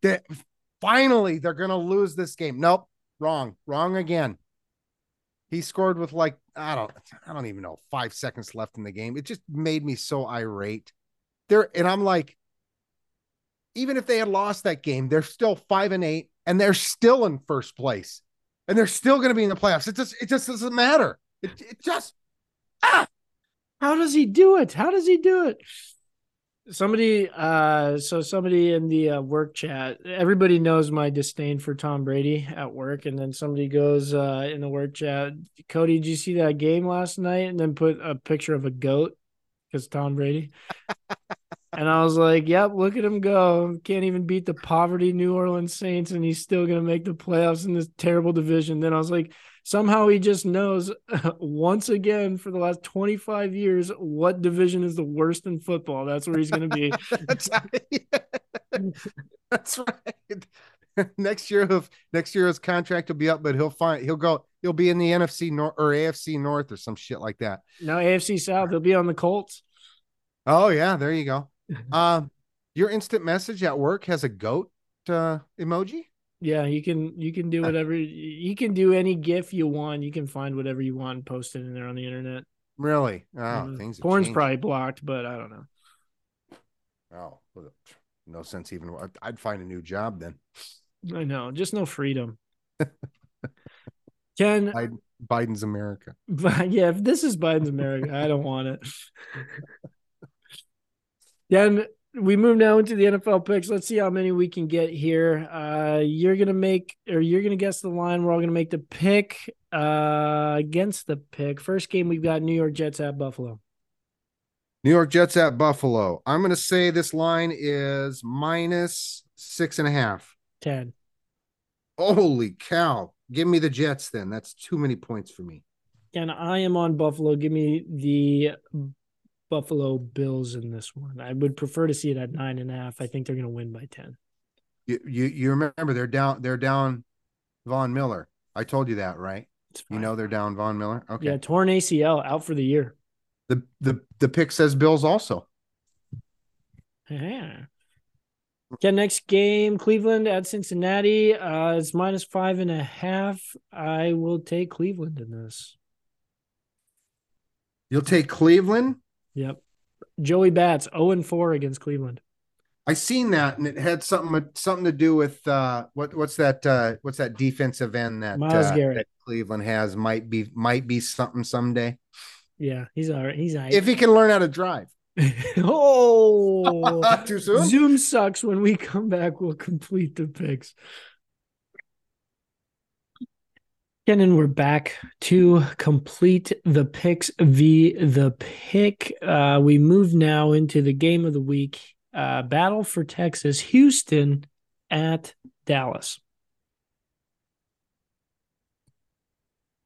finally, they're gonna lose this game. Nope, wrong, wrong again. He scored with like I don't, I don't even know five seconds left in the game. It just made me so irate. There, and I'm like, even if they had lost that game, they're still five and eight, and they're still in first place, and they're still going to be in the playoffs. It just, it just doesn't matter. It, it just, ah, How does he do it? How does he do it? Somebody, uh, so somebody in the uh, work chat, everybody knows my disdain for Tom Brady at work. And then somebody goes uh, in the work chat, Cody, did you see that game last night? And then put a picture of a goat because Tom Brady. And I was like, yep, look at him go. Can't even beat the poverty New Orleans Saints, and he's still going to make the playoffs in this terrible division. Then I was like, somehow he just knows once again for the last 25 years what division is the worst in football. That's where he's going to be. that's, that's right. next year, if next year his contract will be up, but he'll find he'll go he'll be in the NFC North or AFC North or some shit like that. No, AFC South, he'll be on the Colts. Oh yeah, there you go. Um, your instant message at work has a goat uh, emoji. Yeah, you can you can do whatever you can do any GIF you want. You can find whatever you want and post it in there on the internet. Really? Oh, Uh, things. Porn's changed. probably blocked, but I don't know. Oh, no sense even. I'd find a new job then. I know, just no freedom. Ken, Biden's America. But yeah, if this is Biden's America, I don't want it. Then we move now into the NFL picks. Let's see how many we can get here. Uh, you're gonna make or you're gonna guess the line. We're all gonna make the pick uh, against the pick. First game we've got New York Jets at Buffalo. New York Jets at Buffalo. I'm going to say this line is minus six and a half. Ten. Holy cow. Give me the Jets then. That's too many points for me. And I am on Buffalo. Give me the Buffalo Bills in this one. I would prefer to see it at nine and a half. I think they're going to win by ten. You, you you remember they're down they're down Von Miller. I told you that, right? You know they're down Von Miller. Okay. Yeah, torn ACL out for the year. The the the pick says Bills also. Yeah. Okay, next game, Cleveland at Cincinnati. Uh, it's minus five and a half. I will take Cleveland in this. You'll take Cleveland. Yep. Joey Bats 0 and 4 against Cleveland. I seen that, and it had something something to do with uh, what what's that uh, what's that defensive end that, Myles uh, Garrett. that Cleveland has might be might be something someday Yeah, he's all right. He's all right. if he can learn how to drive. oh, Too soon. Zoom sucks. When we come back, we'll complete the picks. Kenan, we're back to complete the picks v the pick. Uh, we move now into the game of the week. Uh, battle for Texas, Houston at Dallas.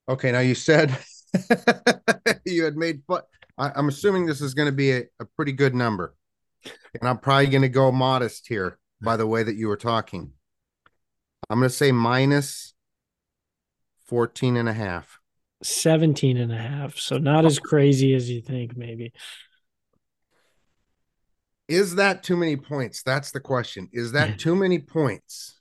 Okay, now you said you had made fun. I, I'm assuming this is going to be a, a pretty good number, and I'm probably going to go modest here by the way that you were talking. I'm going to say minus 14 and a half. 17 and a half. So not as crazy as you think, maybe. Is that too many points? That's the question. Is that too many points?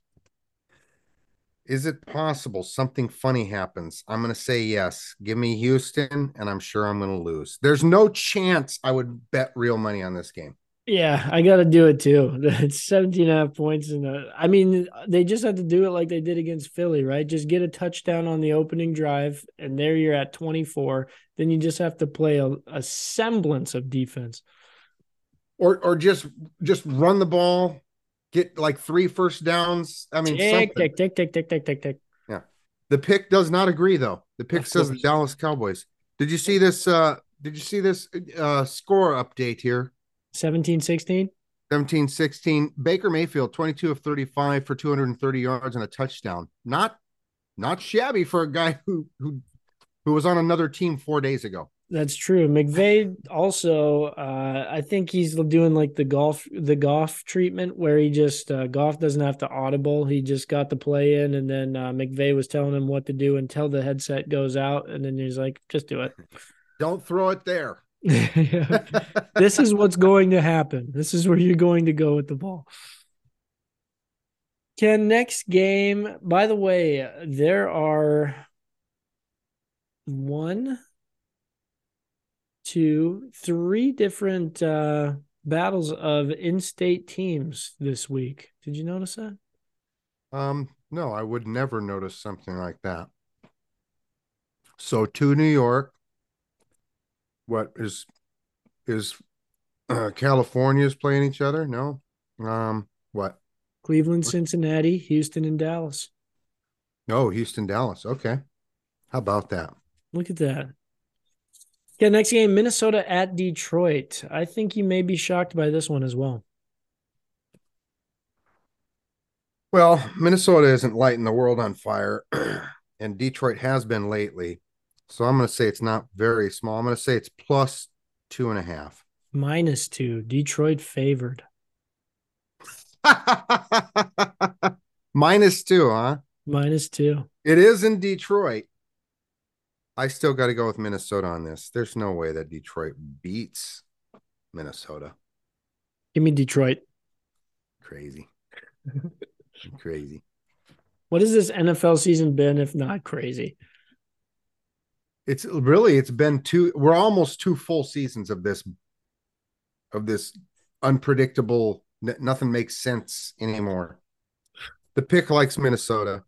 Is it possible something funny happens? I'm going to say yes. Give me Houston, and I'm sure I'm going to lose. There's no chance I would bet real money on this game. Yeah, I got to do it too. It's 17 and a half points. And I mean, they just have to do it like they did against Philly, right? Just get a touchdown on the opening drive, and there you're at 24. Then you just have to play a, a semblance of defense. Or or just just run the ball, get like three first downs. I mean, Tick, tick, tick, tick, tick, tick, tick, tick. the pick does not agree though. The pick Of says the. Dallas Cowboys. Did you see this? Uh, did you see this uh, score update here? 17 16. 17 16. Baker Mayfield, 22 of 35 for 230 yards and a touchdown. Not not shabby for a guy who who who was on another team four days ago. That's true. McVay also, uh, I think he's doing like the Goff, the Goff treatment where he just uh, Goff doesn't have to audible. He just got the play in, and then uh, McVay was telling him what to do until the headset goes out, and then he's like, "Just do it." Don't throw it there. this is what's going to happen. This is where you're going to go with the ball. Ken, next game. By the way, there are one, two, three different uh, battles of in-state teams this week. Did you notice that? Um, no, I would never notice something like that. So to New York, what is is uh, California's playing each other? No. Um, what? Cleveland, Cincinnati, Houston, and Dallas. Oh, Houston, Dallas. Okay. How about that? Look at that. Yeah, next game, Minnesota at Detroit. I think you may be shocked by this one as well. Well, Minnesota isn't lighting the world on fire, and Detroit has been lately. So I'm going to say it's not very small. I'm going to say it's plus two and a half. Minus two. Detroit favored. Minus two, huh? Minus two. It is in Detroit. I still got to go with Minnesota on this. There's no way that Detroit beats Minnesota. Give me Detroit. Crazy. Crazy. What has this NFL season been if not crazy? It's really it's been two we're almost two full seasons of this of this unpredictable n- nothing makes sense anymore. The pick likes Minnesota.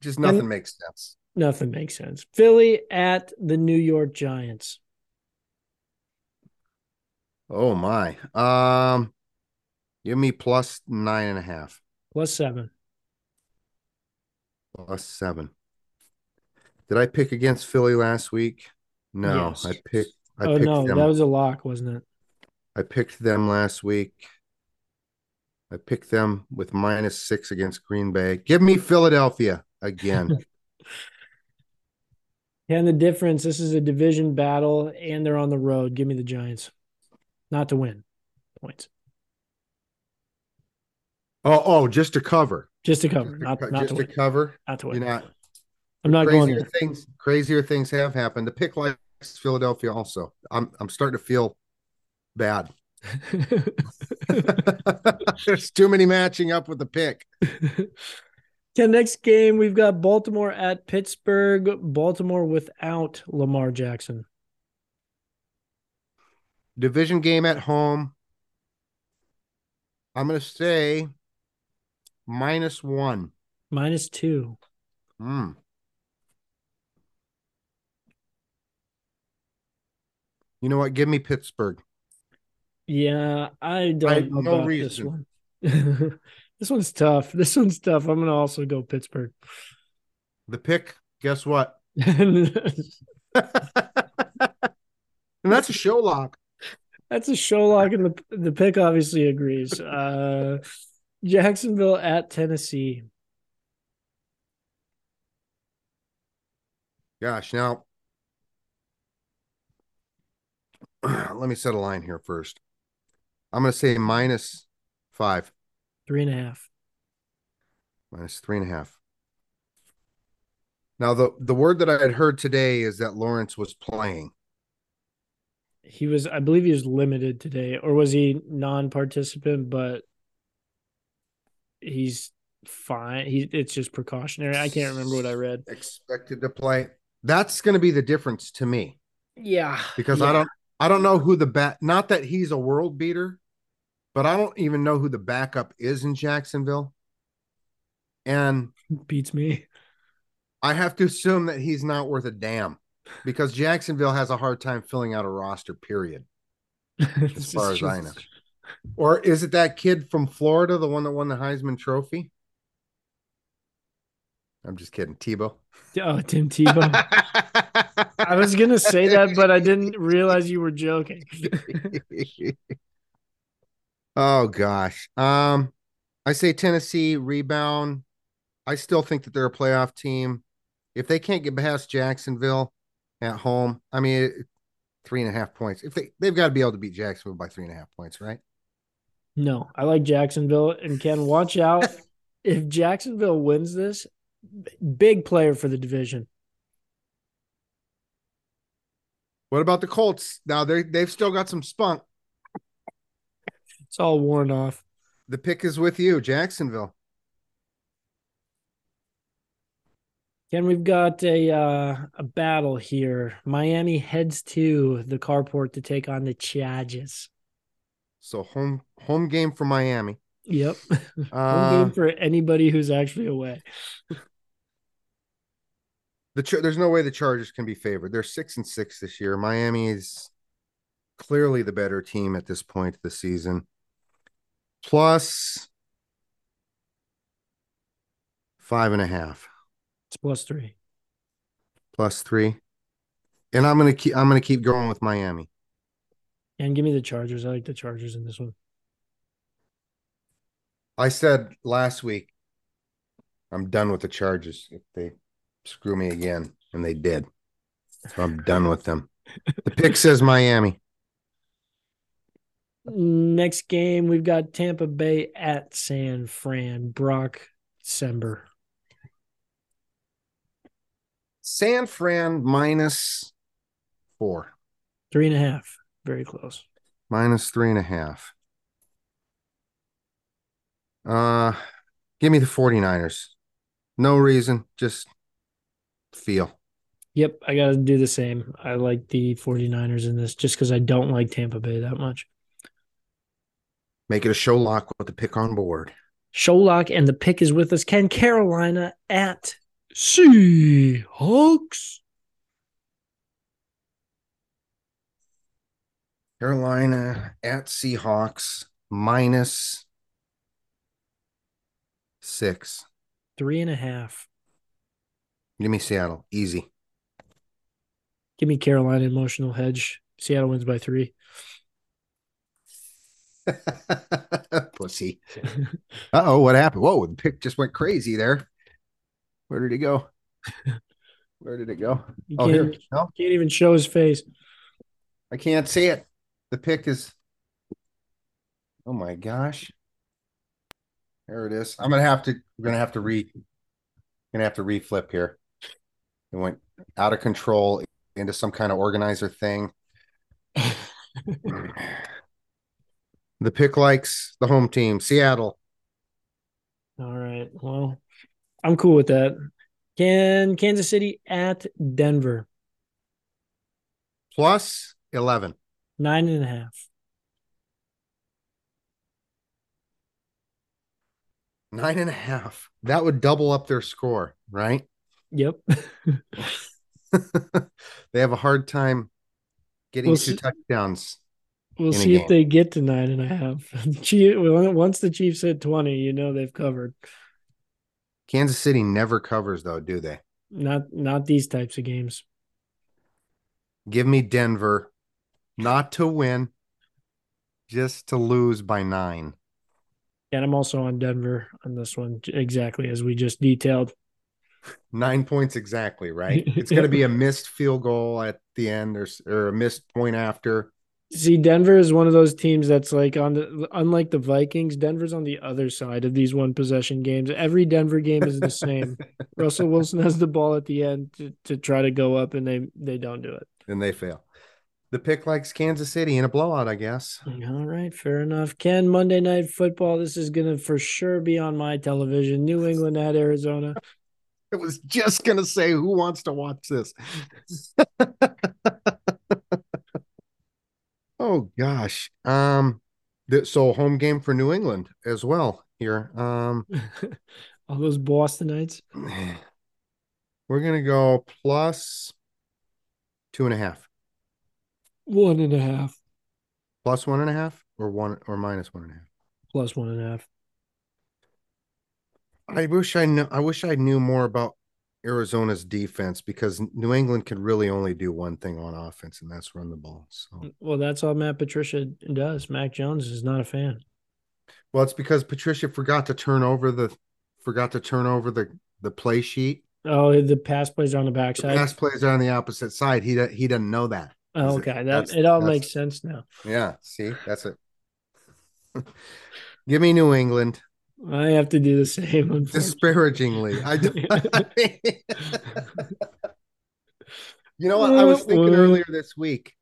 Just nothing And- makes sense. Nothing makes sense. Philly at the New York Giants. Oh my. Um give me plus nine and a half. Plus seven. Plus seven. Did I pick against Philly last week? No, Yes. I picked. I oh picked no, them. that was a lock, wasn't it? I picked them last week. I picked them with minus six against Green Bay. Give me Philadelphia again. And the difference, this is a division battle and they're on the road. Give me the Giants. Not to win points. Oh, oh, just to cover. Just to cover, not, just to to cover. Not to You're win. not I'm not going crazier there. things. Crazier things have happened. The pick likes Philadelphia also. I'm I'm starting to feel bad. There's too many matching up with the pick. Okay, next game we've got Baltimore at Pittsburgh. Baltimore without Lamar Jackson. Division game at home. I'm gonna say minus one. Minus two. Hmm. You know what? Give me Pittsburgh. Yeah, I don't I- know no about reason. this one. this one's tough. This one's tough. I'm gonna also go Pittsburgh. The pick, guess what? And that's a show lock. That's a show lock, and the the pick obviously agrees. Uh, Jacksonville at Tennessee. Gosh, now let me set a line here first. I'm going to say minus five, Three and a half. minus three and a half. Now, the, the word that I had heard today is that Lawrence was playing. He was, I believe, he was limited today, or was he non-participant? But he's fine. He it's just precautionary. I can't remember what I read. Expected to play. That's going to be the difference to me Yeah, because I don't I don't know who the bat. Not that he's a world beater, but I don't even know who the backup is in Jacksonville. And beats me. I have to assume that he's not worth a damn because Jacksonville has a hard time filling out a roster, period. As far as I know. Or is it that kid from Florida, the one that won the Heisman Trophy? I'm just kidding. Tebow. Oh, Tim Tebow. I was gonna say that, but I didn't realize you were joking. oh gosh. Um, I say Tennessee rebound. I still think that they're a playoff team. If they can't get past Jacksonville at home, I mean three and a half points. If they they've got to be able to beat Jacksonville by three and a half points, right? No, I like Jacksonville and Ken. Watch out if Jacksonville wins this. Big player for the division. What about the Colts? Now they they've still got some spunk. It's all worn off. The pick is with you, Jacksonville. Ken, we've got a uh, a battle here. Miami heads to the carport to take on the Chargers. So home home game for Miami. Yep, home Uh, game for anybody who's actually away. The there's no way the Chargers can be favored. They're six and six this year. Miami is clearly the better team at this point of the season. Plus five and a half, It's plus three. plus three, and I'm gonna keep. I'm gonna keep going with Miami. And give me the Chargers. I like the Chargers in this one. I said last week, I'm done with the Chargers if they screw me again, and they did. So I'm done with them. The pick says Miami. Next game, we've got Tampa Bay at San Fran. Brock Sember. San Fran minus four, Three and a half. Very close. minus three and a half. Uh, give me the 49ers. No reason, just feel. Yep, I got to do the same. I like the 49ers in this just because I don't like Tampa Bay that much. Make it a show lock with the pick on board. Showlock and the pick is with us. Ken Carolina at Seahawks. Carolina at Seahawks minus six. Three and a half. Give me Seattle. Easy. Give me Carolina emotional hedge. Seattle wins by three. Pussy. Uh oh, what happened? Whoa, the pick just went crazy there. Where did he go? Where did it go? You Oh, can't, here. No, can't even show his face. I can't see it. The pick is. Oh my gosh. There it is. I'm gonna have to. We're gonna have to re. Gonna have to reflip here. It went out of control into some kind of organizer thing. the pick likes the home team, Seattle. All right. Well, I'm cool with that. Can Kansas City at Denver plus 11. nine and a half? Nine and a half. That would double up their score, right? Yep. they have a hard time getting We'll two see- touchdowns. We'll see if they get to nine and a half. Chief- Once the Chiefs hit 20, you know they've covered. Kansas City never covers, though, do they? Not not these types of games. Give me Denver, not to win, just to lose by nine. And I'm also on Denver on this one, exactly as we just detailed. Nine points exactly, right? It's going to be a missed field goal at the end or, or a missed point after. See, Denver is one of those teams that's like on the unlike the Vikings, Denver's on the other side of these one possession games. Every Denver game is the same. Russell Wilson has the ball at the end to, to try to go up and they they don't do it. and they fail. The pick likes Kansas City in a blowout, I guess. All right, fair enough. Ken, Monday night football. This is gonna for sure be on my television. New England at Arizona. I was just gonna say, who wants to watch this? oh gosh. Um th- so home game for New England as well here. Um All those Bostonites. we're gonna go plus two and a half. One and a half. Plus one and a half or one or minus one and a half. Plus one and a half. I wish I knew I wish I knew more about Arizona's defense because New England can really only do one thing on offense, and that's run the ball. So mm, Well, that's all Matt Patricia does. Mac Jones is not a fan. Well, it's because Patricia forgot to turn over the forgot to turn over the the play sheet. Oh, the pass plays are on the The backside. pass plays are on the opposite side. He he doesn't know that. Oh, it- okay, that it all makes sense now. Yeah, see, that's it. Give me New England I have to do the same. Disparagingly. I do- You know what? I was thinking earlier this week.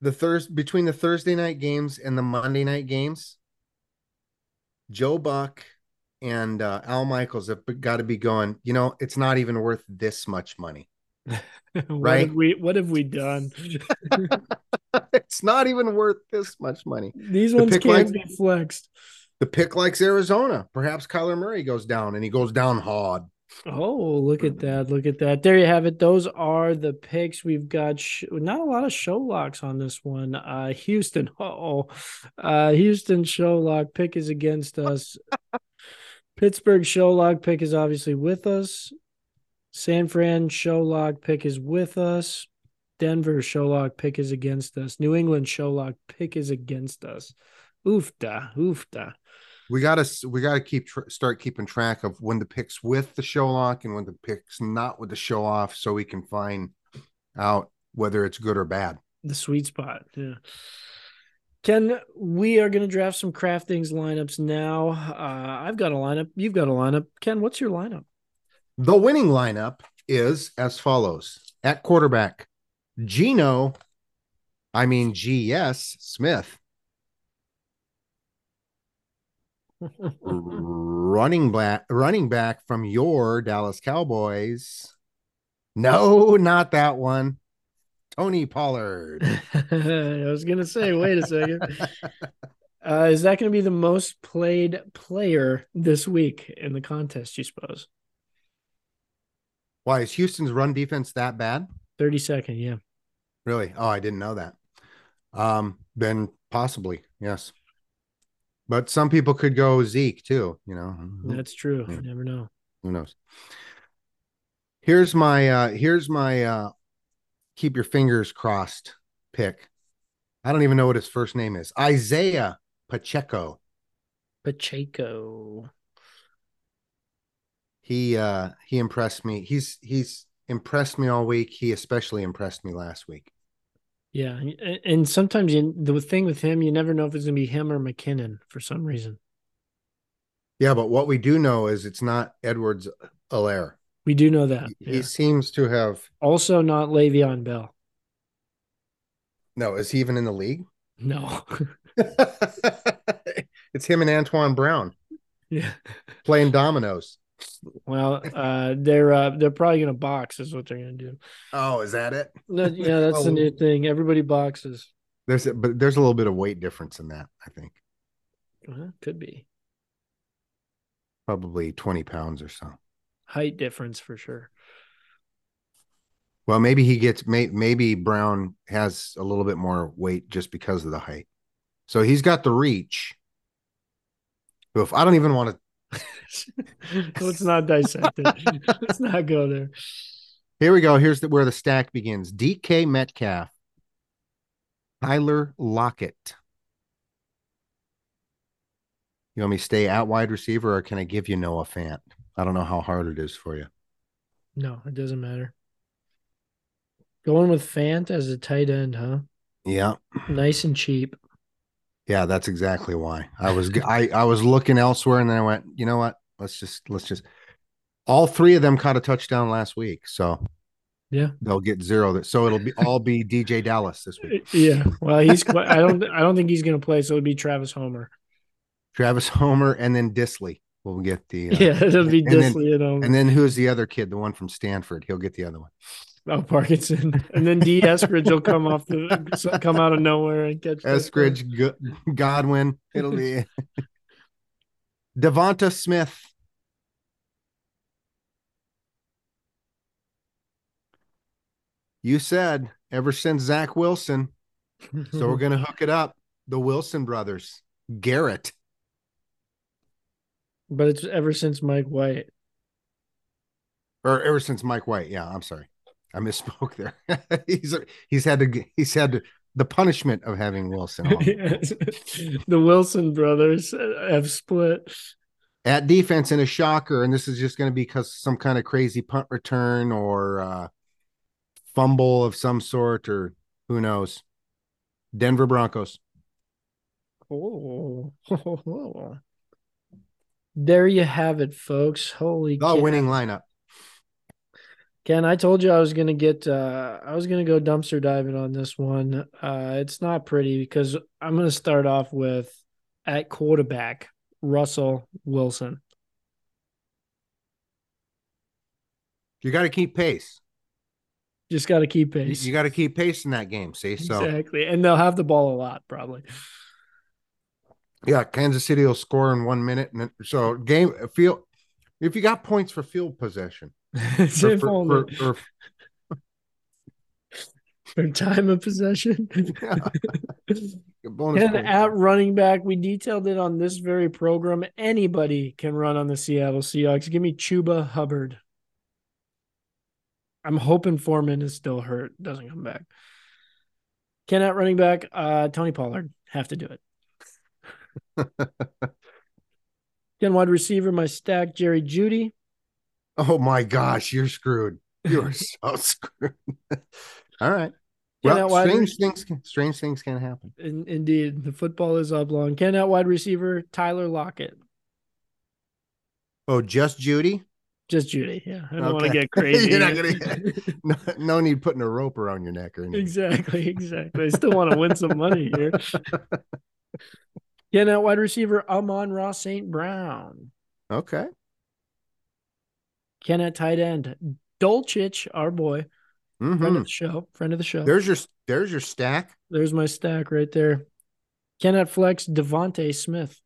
The Thursday between the Thursday night games and the Monday night games, Joe Buck and uh, Al Michaels have got to be going. You know, it's not even worth this much money. what right? Have we what have we done? it's not even worth this much money. These The ones can't line- be flexed. The pick likes Arizona. Perhaps Kyler Murray goes down and he goes down hard. Oh, look at that! Look at that! There you have it. Those are the picks. We've got sh- not a lot of show locks on this one. Uh, Houston. Oh, uh, Houston show lock pick is against us. Pittsburgh show lock pick is obviously with us. San Fran show lock pick is with us. Denver show lock pick is against us. New England show lock pick is against us. Oofda, oofda. We gotta we gotta keep tr- start keeping track of when the picks with the show lock and when the picks not with the show off, so we can find out whether it's good or bad. the sweet spot. Yeah. Ken, we are going to draft some DraftKings lineups now. Uh, I've got a lineup. You've got a lineup. Ken, what's your lineup? The winning lineup is as follows: at quarterback, Geno, I mean GS Smith, running back, running back from your Dallas Cowboys. No, not that one. Tony Pollard. I was going to say, wait a second. Uh, is that going to be the most played player this week in the contest, you suppose? Why is Houston's run defense that bad? 30 second, yeah. Really? Oh, I didn't know that. Um, then possibly, yes. But some people could go Zeke too, you know. That's true. Yeah. You never know. Who knows? Here's my uh here's my uh keep your fingers crossed pick. I don't even know what his first name is. Isaiah Pacheco. Pacheco. He uh he impressed me. He's he's impressed me all week. He especially impressed me last week. Yeah, and- sometimes you, the thing with him, you never know if it's gonna be him or McKinnon for some reason. Yeah, but what we do know is it's not Edwards Alaire. We do know that. He Yeah. seems to have Also, not Le'Veon Bell. no, is he even in the league? No. it's him and Antoine Brown yeah. playing dominoes. Well, uh, they're uh, they're probably gonna box. Is what they're gonna do. Oh, is that it? No, yeah, that's the Oh. new thing. Everybody boxes. There's a, but there's a little bit of weight difference in that, I think. Could be Probably 20 pounds or so. height difference for sure. Well, maybe he gets may, maybe Brown has a little bit more weight just because of the height. So he's got the reach. If I don't even want to Let's not dissect it. Let's not go there. Here we go. Here's the, where the stack begins. DK Metcalf, Tyler Lockett. You want me to stay at wide receiver, or can I give you Noah Fant? I don't know how hard it is for you. No, it doesn't matter. Going with Fant as a tight end, huh? Yeah, Nice and cheap. Yeah, that's exactly why I was I I was looking elsewhere, and then I went, you know what? Let's just let's just. All three of them caught a touchdown last week, so Yeah. they'll get zero. So it'll be all be DeeJay Dallas this week. Yeah. Well, he's. I don't. I don't think he's going to play. So it'd be Travis Homer. Travis Homer, and then Dissly will get the. uh, Yeah, it'll be and then- Dissly and Homer. And then who's the other kid? The one from Stanford. He'll get the other one. Oh, Parkinson, and then D. Eskridge will come off the come out of nowhere and catch. Eskridge, Go- Godwin. It'll be Devonta Smith. You said ever since Zach Wilson, so we're gonna hook it up. The Wilson brothers, Garrett. but it's ever since Mike White. or ever since Mike White. Yeah, I'm sorry, I misspoke there. he's he's had to he's had to, the punishment of having Wilson on. the Wilson brothers have split. at defense in a shocker, and this is just going to be because some kind of crazy punt return or uh, fumble of some sort, or who knows. Denver Broncos. Oh, there you have it, folks. Holy The cow. winning lineup. Ken, I told you I was gonna get uh I was gonna go dumpster diving on this one. Uh it's not pretty because I'm gonna start off with at quarterback, Russell Wilson. You got to keep pace. Just gotta keep pace. You, got to keep pace in that game. See, so exactly. And they'll have the ball a lot, probably. yeah, Kansas City will score in one minute, and so game field. If you got points for field possession, It's or if for, only. for, for, for time of possession. bonus And points. at running back, we detailed it on this very program. Anybody can run on the Seattle Seahawks. Give me Chuba Hubbard. I'm hoping Foreman is still hurt, doesn't come back. Ken at running back, uh, Tony Pollard. Have to do it. Ken wide receiver, my stack, Jerry Jeudy. Oh my gosh, you're screwed. You're so screwed. All right. Ken Well, strange things can, strange things can happen. In, indeed, the football is oblong. Can at wide receiver, Tyler Lockett. Oh, just Jeudy? Just Jeudy. Yeah. I don't want to get crazy. You're not gonna No, no need putting a rope around your neck or anything. Exactly, exactly. I still want to win some money here. Getting out wide receiver, Amon-Ra St. Brown. Okay. Ken at tight end, Dulcich, our boy, friend Mhm. of the show, friend of the show. There's your there's your stack. There's my stack right there. Ken at flex, Devonte Smith.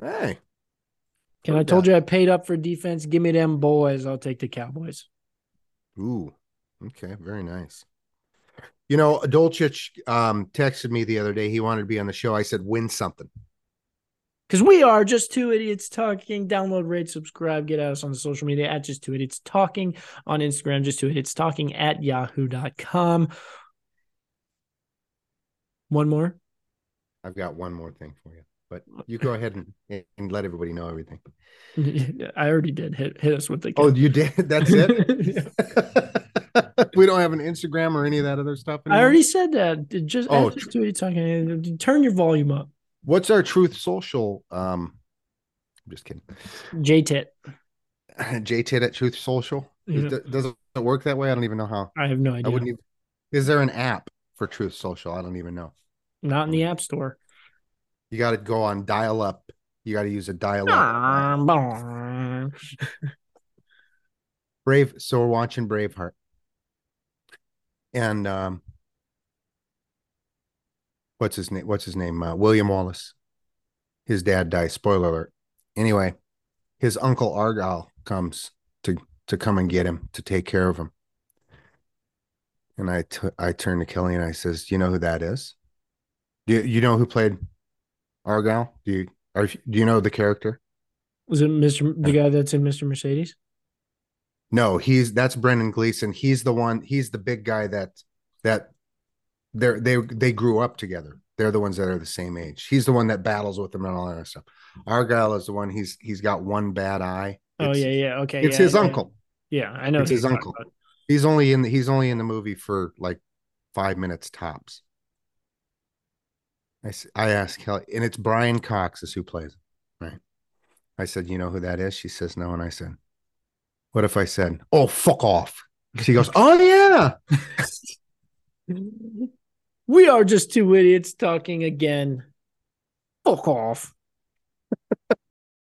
Hey. Ken, I told that. you I paid up for defense. Give me them boys. I'll take the Cowboys. Ooh. Okay, very nice. You know, Dulcich um texted me the other day. He wanted to be on the show. I said, win something. Because we are just two idiots talking. Download, rate, subscribe, get at us on the social media at just two idiots talking on Instagram, just two idiots talking at yahoo.com. One more. I've got one more thing for you. but you go ahead and, and let everybody know everything. I already did hit hit us with the. Oh, you did? That's it. we don't have an Instagram or any of that other stuff. I already said that. Just Oh, after Studio talking. Turn your volume up. What's our Truth Social? Um, I'm just kidding. J Tit. J Tit at Truth Social. Yeah. Is- Does it work that way? I don't even know how. I have no I idea. wouldn't even. Is there an app for Truth Social? I don't even know. Not in the App Store. You got to go on dial up. You got to use a dial up. Brave. So we're watching Braveheart, and um, what's his name? What's his name? Uh, William Wallace. His dad dies. Spoiler alert. Anyway, his uncle Argyle comes to to come and get him to take care of him. And I t- I turn to Kelly and I says, "Do you know who that is? Do you, you know who played Argyle? Do you are do you know the character? Was it Mr. the guy that's in Mr. Mercedes? No, he's that's Brendan Gleeson. He's the one. He's the big guy that that they're they they grew up together. They're the ones that are the same age. He's the one that battles with them and all that stuff. Argyle is the one. He's he's got one bad eye. Oh yeah, yeah. Okay. it's yeah, his yeah. uncle. Yeah, I know. It's his uncle. about. He's only in the, he's only in the movie for like five minutes tops. I I asked Kelly, and it's Brian Cox is who plays it, right? I said, "You know who that is?" She says, "No," and I said, "What if I said, oh fuck off?" She goes, "Oh yeah." We are just two idiots talking again. Fuck off.